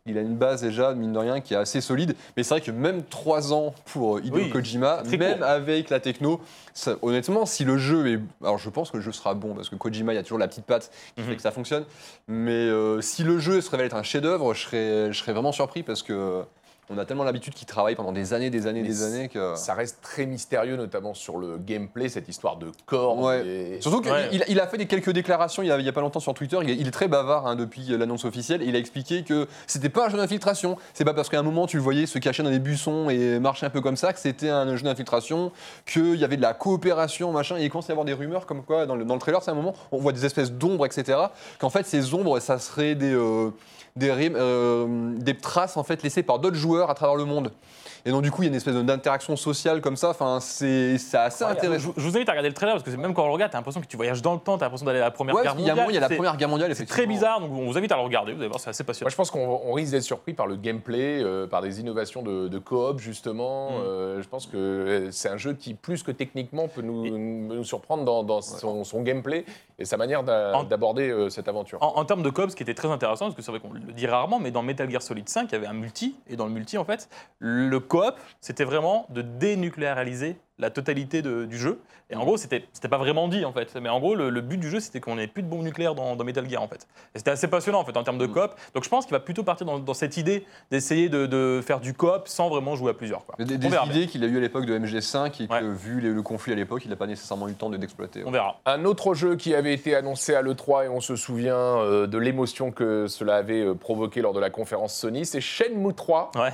Il a une base déjà, mine de rien, qui est assez solide. Mais c'est vrai que même trois ans pour euh, Hideo Oui, Kojima, même avec la techno, ça- honnêtement, si le jeu est. Alors je pense que le jeu sera bon parce que Kojima, il y a toujours la petite patte qui Mhm. fait que ça fonctionne. Mais euh, si le jeu se révèle être un chef-d'œuvre, je serais, je serais vraiment surpris parce que on a tellement l'habitude qu'il travaille pendant des années, des années, Mais des années que. Ça reste très mystérieux, notamment sur le gameplay, cette histoire de corps. Ouais. et- Surtout qu'il Ouais. il- a fait des quelques déclarations il y a, pas longtemps sur Twitter. Il est, il est très bavard hein, depuis l'annonce officielle. Il a expliqué que c'était pas un jeu d'infiltration. C'est pas parce qu'à un moment tu le voyais se cacher dans des buissons et marcher un peu comme ça que c'était un jeu d'infiltration. Qu'il y avait de la coopération, machin. Et il commence à y avoir des rumeurs comme quoi dans le, dans le trailer, c'est un moment on voit des espèces d'ombres, etc. Qu'en fait ces ombres, ça serait des euh, des, rimes, euh, des traces en fait laissées par d'autres joueurs à travers le monde. Et donc du coup il y a une espèce d'interaction sociale comme ça. Enfin c'est assez Ouais, intéressant. Je, je vous invite à regarder le trailer parce que c'est- même quand on le regarde, t'as l'impression que tu voyages dans le temps, t'as l'impression d'aller à la Première Ouais, Guerre il y a un mondiale. moment, il y a la Première Guerre mondiale. C'est très bizarre, donc on vous invite à le regarder, vous allez voir, c'est assez passionnant. Moi, je pense qu'on on risque d'être surpris par le gameplay, euh, par des innovations de, de coop, justement. Mm. Euh, je pense que c'est un jeu qui, plus que techniquement, peut nous, nous surprendre dans, dans son, son gameplay et sa manière d'aborder euh, cette aventure. En, en termes de coop, ce qui était très intéressant, parce que c'est vrai qu'on le dit rarement, mais dans Metal Gear Solid 5, il y avait un multi, et dans le multi, en fait, le coop, c'était vraiment de dénucléariser la totalité de- du jeu. Et en gros, c'était c'était pas vraiment dit, en fait. Mais en gros, le, le but du jeu, c'était qu'on n'ait plus de bombes nucléaires dans, dans Metal Gear, en fait. Et c'était assez passionnant, en fait, en termes de coop. Donc je pense qu'il va plutôt partir dans, dans cette idée d'essayer de, de faire du coop sans vraiment jouer à plusieurs. Quoi. Mais Des, des idées qu'il a eues à l'époque de MG5 et que, Ouais. vu les- le conflit à l'époque, il n'a pas nécessairement eu le temps de- d'exploiter. On verra. Un autre jeu qui avait été annoncé à l'E3 et on se souvient euh, de l'émotion que cela avait euh, provoqué lors de la conférence Sony, c'est Shenmue 3 Ouais.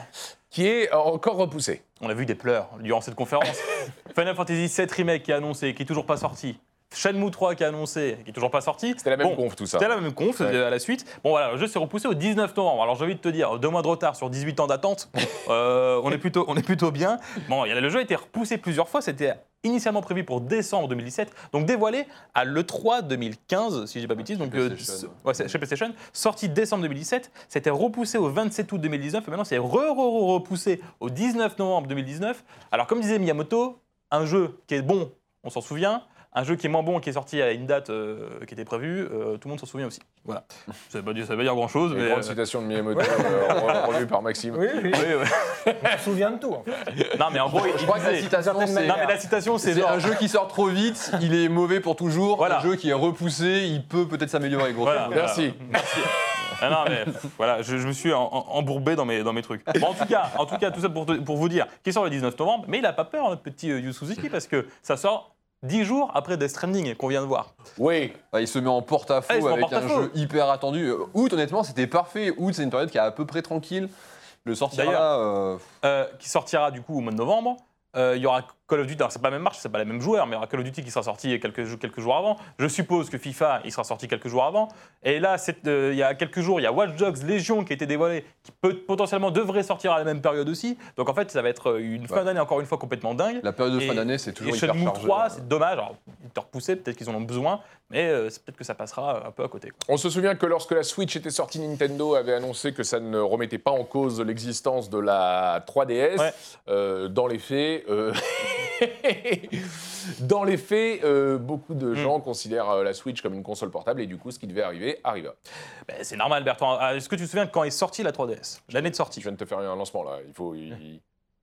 qui est euh, encore repoussé. On a vu des pleurs durant cette conférence. Final Fantasy VII Remake qui est annoncé, qui est toujours pas sorti. Shenmue 3 qui est annoncé, qui est toujours pas sorti. C'était la même Bon, conf, tout ça. C'était la même conf Ouais. euh, à la suite. Bon voilà, le jeu s'est repoussé au 19 novembre. Alors j'ai envie de te dire, deux mois de retard sur 18 ans d'attente, euh, on, est plutôt, on est plutôt bien. Bon, a- le jeu a été repoussé plusieurs fois. C'était initialement prévu pour décembre 2017, donc dévoilé à l'E3 2015, si j'ai pas bêtise. Donc, euh, PlayStation. ouais, c'est- chez PlayStation, sorti décembre 2017. C'était repoussé au 27 août 2019 et maintenant c'est re, re- re- repoussé au 19 novembre 2019. Alors comme disait Miyamoto, un jeu qui est bon, on s'en souvient. Un jeu qui est moins bon, qui est sorti à une date euh, qui était prévue, euh, tout le monde s'en souvient aussi. Voilà. Ça veut ça veut pas dire grand chose, Une mais. grande euh, citation de Miyamoto, euh, re- revue par Maxime. Oui, oui, oui, ouais. on se souvient de tout. en fait. Non, mais en gros, il Je crois que la disait- citation, c'est. Non, mais la citation, c'est genre. un jeu qui sort trop vite, il est mauvais pour toujours. Voilà. Un jeu qui est repoussé, il peut peut-être s'améliorer. grosso Voilà, modo. Merci. Ah non, mais voilà, je, je me suis en- en- embourbé dans mes, dans mes trucs. Bon, en, tout cas, en tout cas, tout ça pour, te- pour vous dire qu'il sort le 19 novembre, mais il n'a pas peur, notre petit euh, Yu Suzuki, parce que ça sort 10 jours après Death Stranding qu'on vient de voir. Oui, Bah, il se met en porte-à-faux Ah, avec un jeu hyper attendu. Euh, Août, honnêtement, c'était parfait. Août, c'est une période qui est à peu près tranquille. Le sortir D'ailleurs- là, euh, Euh, qui sortira du coup au mois de novembre. Euh, Il y aura Call of Duty, alors c'est pas la même marche, c'est pas les mêmes joueurs, mais il y aura Call of Duty qui sera sorti quelques, jou- quelques jours avant. Je suppose que FIFA, il sera sorti quelques jours avant. Et là, euh, il y a quelques jours, il y a Watch Dogs Légion qui a été dévoilé, qui peut, potentiellement devrait sortir à la même période aussi. Donc en fait, ça va être une fin Ouais. d'année encore une fois complètement dingue. la période de Et- fin d'année, c'est Et toujours hyper Shenmue chargé. 3, c'est dommage. Alors, constructeurs poussés, peut-être qu'ils en ont besoin, mais euh, peut-être que ça passera un peu à côté. quoi. On se souvient que lorsque la Switch était sortie, Nintendo avait annoncé que ça ne remettait pas en cause l'existence de la 3DS. Ouais. Euh, dans les faits, euh, dans les faits, euh, beaucoup de Hmm. gens considèrent euh, la Switch comme une console portable et du coup, ce qui devait arriver arriva. Ben, c'est normal, Bertrand. Ah, Est-ce que tu te souviens de quand est sortie la 3DS L'année de Je sortie. viens de te faire un lancement là. Il faut. il-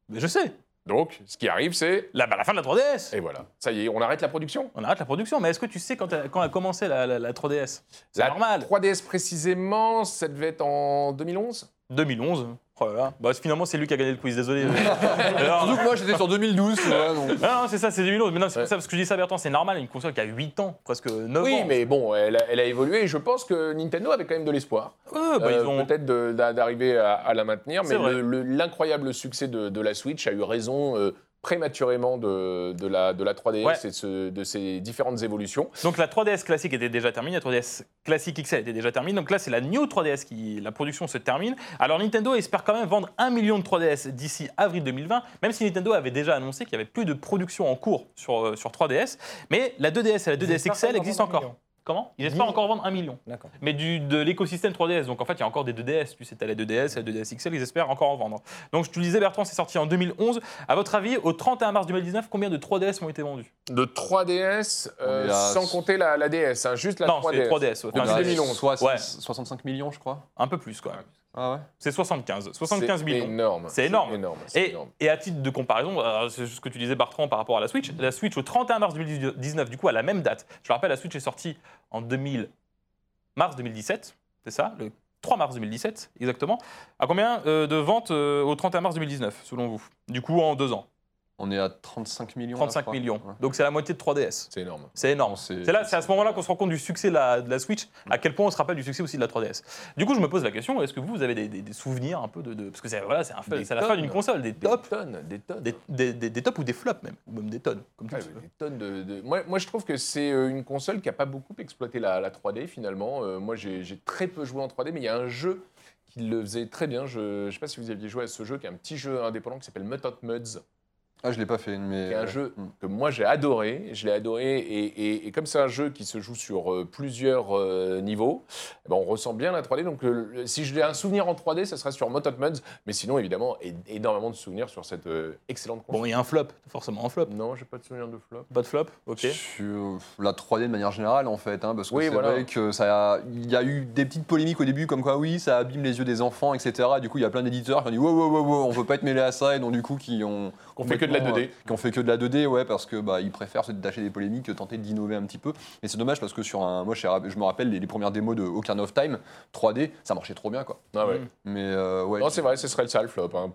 Mais je sais. Donc, ce qui arrive, c'est La, bah, la fin de la 3DS. et voilà. Ça y est, on arrête la production. On arrête la production. Mais est-ce que tu sais quand, a- quand a commencé la, la- la 3DS C'est La normal. 3DS précisément, ça devait être en 2011. 2011. Oh là là. Bah, finalement, c'est lui qui a gagné le quiz, désolé. Alors, Surtout que moi j'étais sur 2012, tu vois, donc- Ah non, c'est ça, c'est 2011. Mais non, c'est pour ça, parce que je dis ça, Bertrand, c'est normal, une console qui a 8 ans, presque 9 Oui, ans. mais bon, elle a, elle a évolué et je pense que Nintendo avait quand même de l'espoir. Bah, Euh, ils ont... Peut-être d'arriver à, à la maintenir, mais l'incroyable succès de, de la Switch a eu raison euh, prématurément de, de la, de la 3DS Ouais. et de, ce- de ses différentes évolutions. Donc la 3DS classique était déjà terminée, la 3DS classique XL était déjà terminée. Donc là, c'est la New 3DS qui, la production se termine. Alors Nintendo espère quand même vendre 1 million de 3DS d'ici avril 2020, même si Nintendo avait déjà annoncé qu'il n'y avait plus de production en cours sur, euh, sur 3DS. Mais la 2DS et la 2DS espèrent XL existent encore. Comment? Ils espèrent encore vendre 1 million. D'accord. Mais du, de l'écosystème 3DS. Donc en fait, il y a encore des 2DS. Tu sais, t'as la 2DS, la 2DS XL, ils espèrent encore en vendre. Donc je te le disais, Bertrand, c'est sorti en 2011. À votre avis, au 31 mars 2019, combien de 3DS ont été vendus? De 3DS, euh, à- sans compter la, la DS, hein, juste la Non, 3DS. c'est 3DS. ouais. Depuis Enfin, 2011. Soit Ouais. 65 millions, je crois. Un peu plus, quoi. Ah ouais C'est 75. 75 C'est millions. énorme. C'est énorme. énorme. c'est Et, énorme. et à titre de comparaison, euh, c'est ce que tu disais Bertrand par rapport à la Switch, la Switch au 31 mars 2019, du coup à la même date, je le rappelle, la Switch est sortie en 2000, mars 2017, c'est ça, le 3 mars 2017 exactement. À combien euh, de ventes euh, au 31 mars 2019 selon vous? Du coup en deux ans, On est à 35 millions. là, je 35 crois. millions. Ouais. Donc c'est la moitié de 3DS. C'est énorme. C'est énorme. C'est- là, c'est à ce moment-là qu'on se rend compte du succès de la, de la Switch, à quel point on se rappelle du succès aussi de la 3DS. Du coup, je me pose la question est-ce que vous, vous avez des, des- des souvenirs un peu de, de- parce que c'est voilà, c'est la fin d'une console, des Des tops, tonnes, des tonnes. des, des- tops ou des flops même, ou même des tonnes, comme des tonnes de, de- Moi, moi, je trouve que c'est euh, une console qui n'a pas beaucoup exploité la, la 3D finalement. Euh, moi, j'ai j'ai très peu joué en 3D, mais il y a un jeu qui le faisait très bien. Je ne sais pas si vous aviez joué à ce jeu, qui est un petit jeu indépendant qui s'appelle Mutant Muds, Ah, je l'ai pas fait, mais. qui est un ouais. jeu Mm. que moi j'ai adoré. Je l'ai adoré, et, et- et comme c'est un jeu qui se joue sur euh, plusieurs euh, niveaux, eh ben, on ressent bien la 3D. Donc, euh, si j'ai un souvenir en 3D, ça serait sur Mutant Muds, mais sinon, évidemment, énormément de souvenirs sur cette euh, excellente console. Bon, il y a un flop, forcément un flop. Non, j'ai pas de souvenir de flop. Pas de flop, ok. Sur la 3D de manière générale, en fait, hein, parce que Oui, c'est voilà. vrai que ça, a- il y a eu des petites polémiques au début, comme quoi oui, ça abîme les yeux des enfants, etc. Du coup, il y a plein d'éditeurs qui ont dit wow, wow, wow, wow, on veut pas être mêlé à ça, et donc du coup, qui ont Qu'on fait que de la complètement, 2D. euh, qui ont fait que de la 2D, ouais, parce que bah, ils préfèrent se détacher des polémiques que tenter d'innover un petit peu. Et c'est dommage parce que sur un, moi, je je me rappelle les, les premières démos de Ocarina of Time 3D, ça marchait trop bien, quoi. Ah ouais. Mm. Mais euh, ouais. Non, c'est vrai, ce serait le sale flop. hein.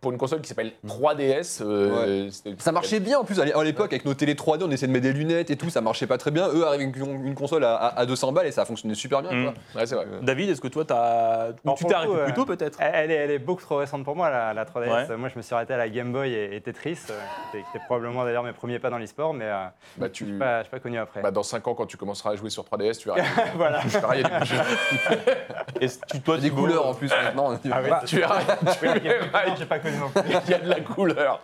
Pour une console qui s'appelle 3DS, euh, c'était- Ça marchait bien en plus à l'é- à l'époque avec nos télé 3D, on essayait de mettre des lunettes et tout, ça marchait pas très bien. Eux arrivent avec une, console à, à- à 200 balles et ça fonctionnait super bien. Mm. Quoi. Ouais, c'est vrai. Euh, David, est-ce que toi, as... tu t'es arrêté coup, plus euh, tôt peut-être? Elle, est, elle est beaucoup trop récente pour moi, la, la 3DS. Ouais. Euh, Moi, je me suis arrêté à la Game Boy et, et Tetris, euh, qui qui étaient probablement d'ailleurs mes premiers pas dans l'e-sport, mais euh, Bah, je tu... n'ai pas, je suis pas connu après. bah, dans 5 ans, quand tu commenceras à jouer sur 3DS, tu verras. voilà. tu verras, il y a des tu- toi, des Thibaut, couleurs en plus maintenant. Ah oui, Tu verras, tu verras, j'ai pas connu non plus. il y a de la couleur.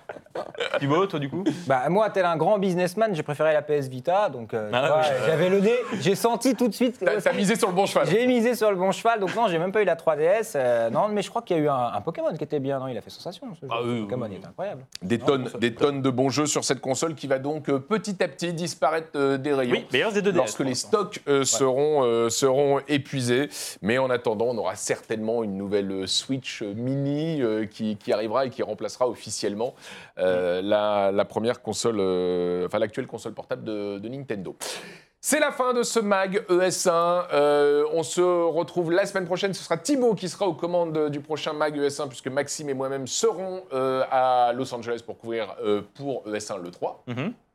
Thibaut, toi du coup? Bah, moi, tel un grand businessman, j'ai préféré la PS Vita. Donc, euh, tu Ah oui. j'avais le nez. J'ai senti tout de suite. T'as misé sur le bon cheval. J'ai misé sur le bon cheval. Donc, non, j'ai même pas eu la 3DS. euh, non, mais je crois qu'il y a eu un, un Pokémon qui était bien. Non, il a fait sensation. Ce jeu. Ah oui, Pokémon il est incroyable. Des tonnes, des tonnes de bons jeux sur cette console qui va donc euh, petit à petit disparaître euh, des rayons. Oui, des deux lorsque les stocks euh, seront, euh, seront épuisés. Mais en attendant, on aura certainement une nouvelle Switch mini euh, qui, qui arrivera et qui remplacera officiellement euh, la, la première console, euh, enfin l'actuelle console portable de, de Nintendo. C'est la fin de ce mag ES1. Euh, on se retrouve la semaine prochaine. Ce sera Thibaut qui sera aux commandes du prochain mag ES1 puisque Maxime et moi-même serons euh, à Los Angeles pour couvrir euh, pour ES1 le 3. Mhm. Et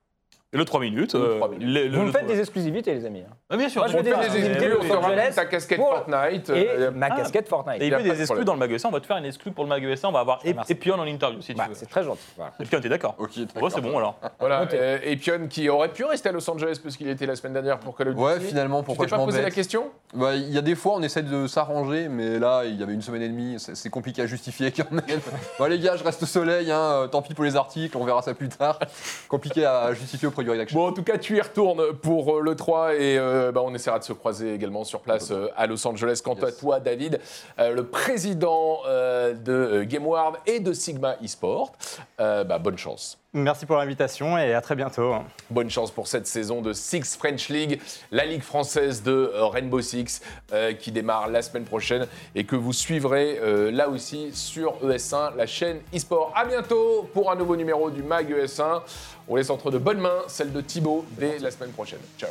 le 3 minutes. Le euh, trois minutes. les- le- Vous me le- faites des exclusives, les amis. hein. Ah, bien sûr. Moi, je fait des On fait des exclusives exclus, Los on te ramène Angeles ta casquette pour- Fortnite. Et euh, ma ah. casquette Fortnite. Et il y a des exclus problème. dans le Mag ES1, on va te faire une exclue pour le Mag ES1, on va avoir. Epion en interview si tu Bah, veux. c'est très gentil. Voilà. Epion, t'es d'accord Ok, Ouais, d'accord. c'est bon alors. Voilà, euh, et Pion qui aurait pu rester à Los Angeles parce qu'il était la semaine dernière pour Call of Duty. Ouais, finalement, Tu pourquoi t'es je pas posé la question? Bah, Il y a des fois, on essaie de s'arranger, mais là, il y avait une semaine et demie, c'est compliqué à justifier quand même. bon, les gars, je reste au soleil, hein, euh, tant pis pour les articles, on verra ça plus tard. compliqué à justifier Redaction. Bon, en tout cas, tu y retournes pour euh, le 3 et euh, bah, on essaiera de se croiser également sur place euh, à Los Angeles. Quant à toi, David, euh, le président de GameWard et de Sigma eSport, bah, bonne chance. Merci pour l'invitation et à très bientôt. Bonne chance pour cette saison de Six French League, la ligue française de euh, Rainbow Six, euh, qui démarre la semaine prochaine et que vous suivrez euh, là aussi sur ES1, la chaîne eSport. À bientôt pour un nouveau numéro du MAG ES1. On laisse entre de bonnes mains celle de Thibaut dès la semaine prochaine. Ciao.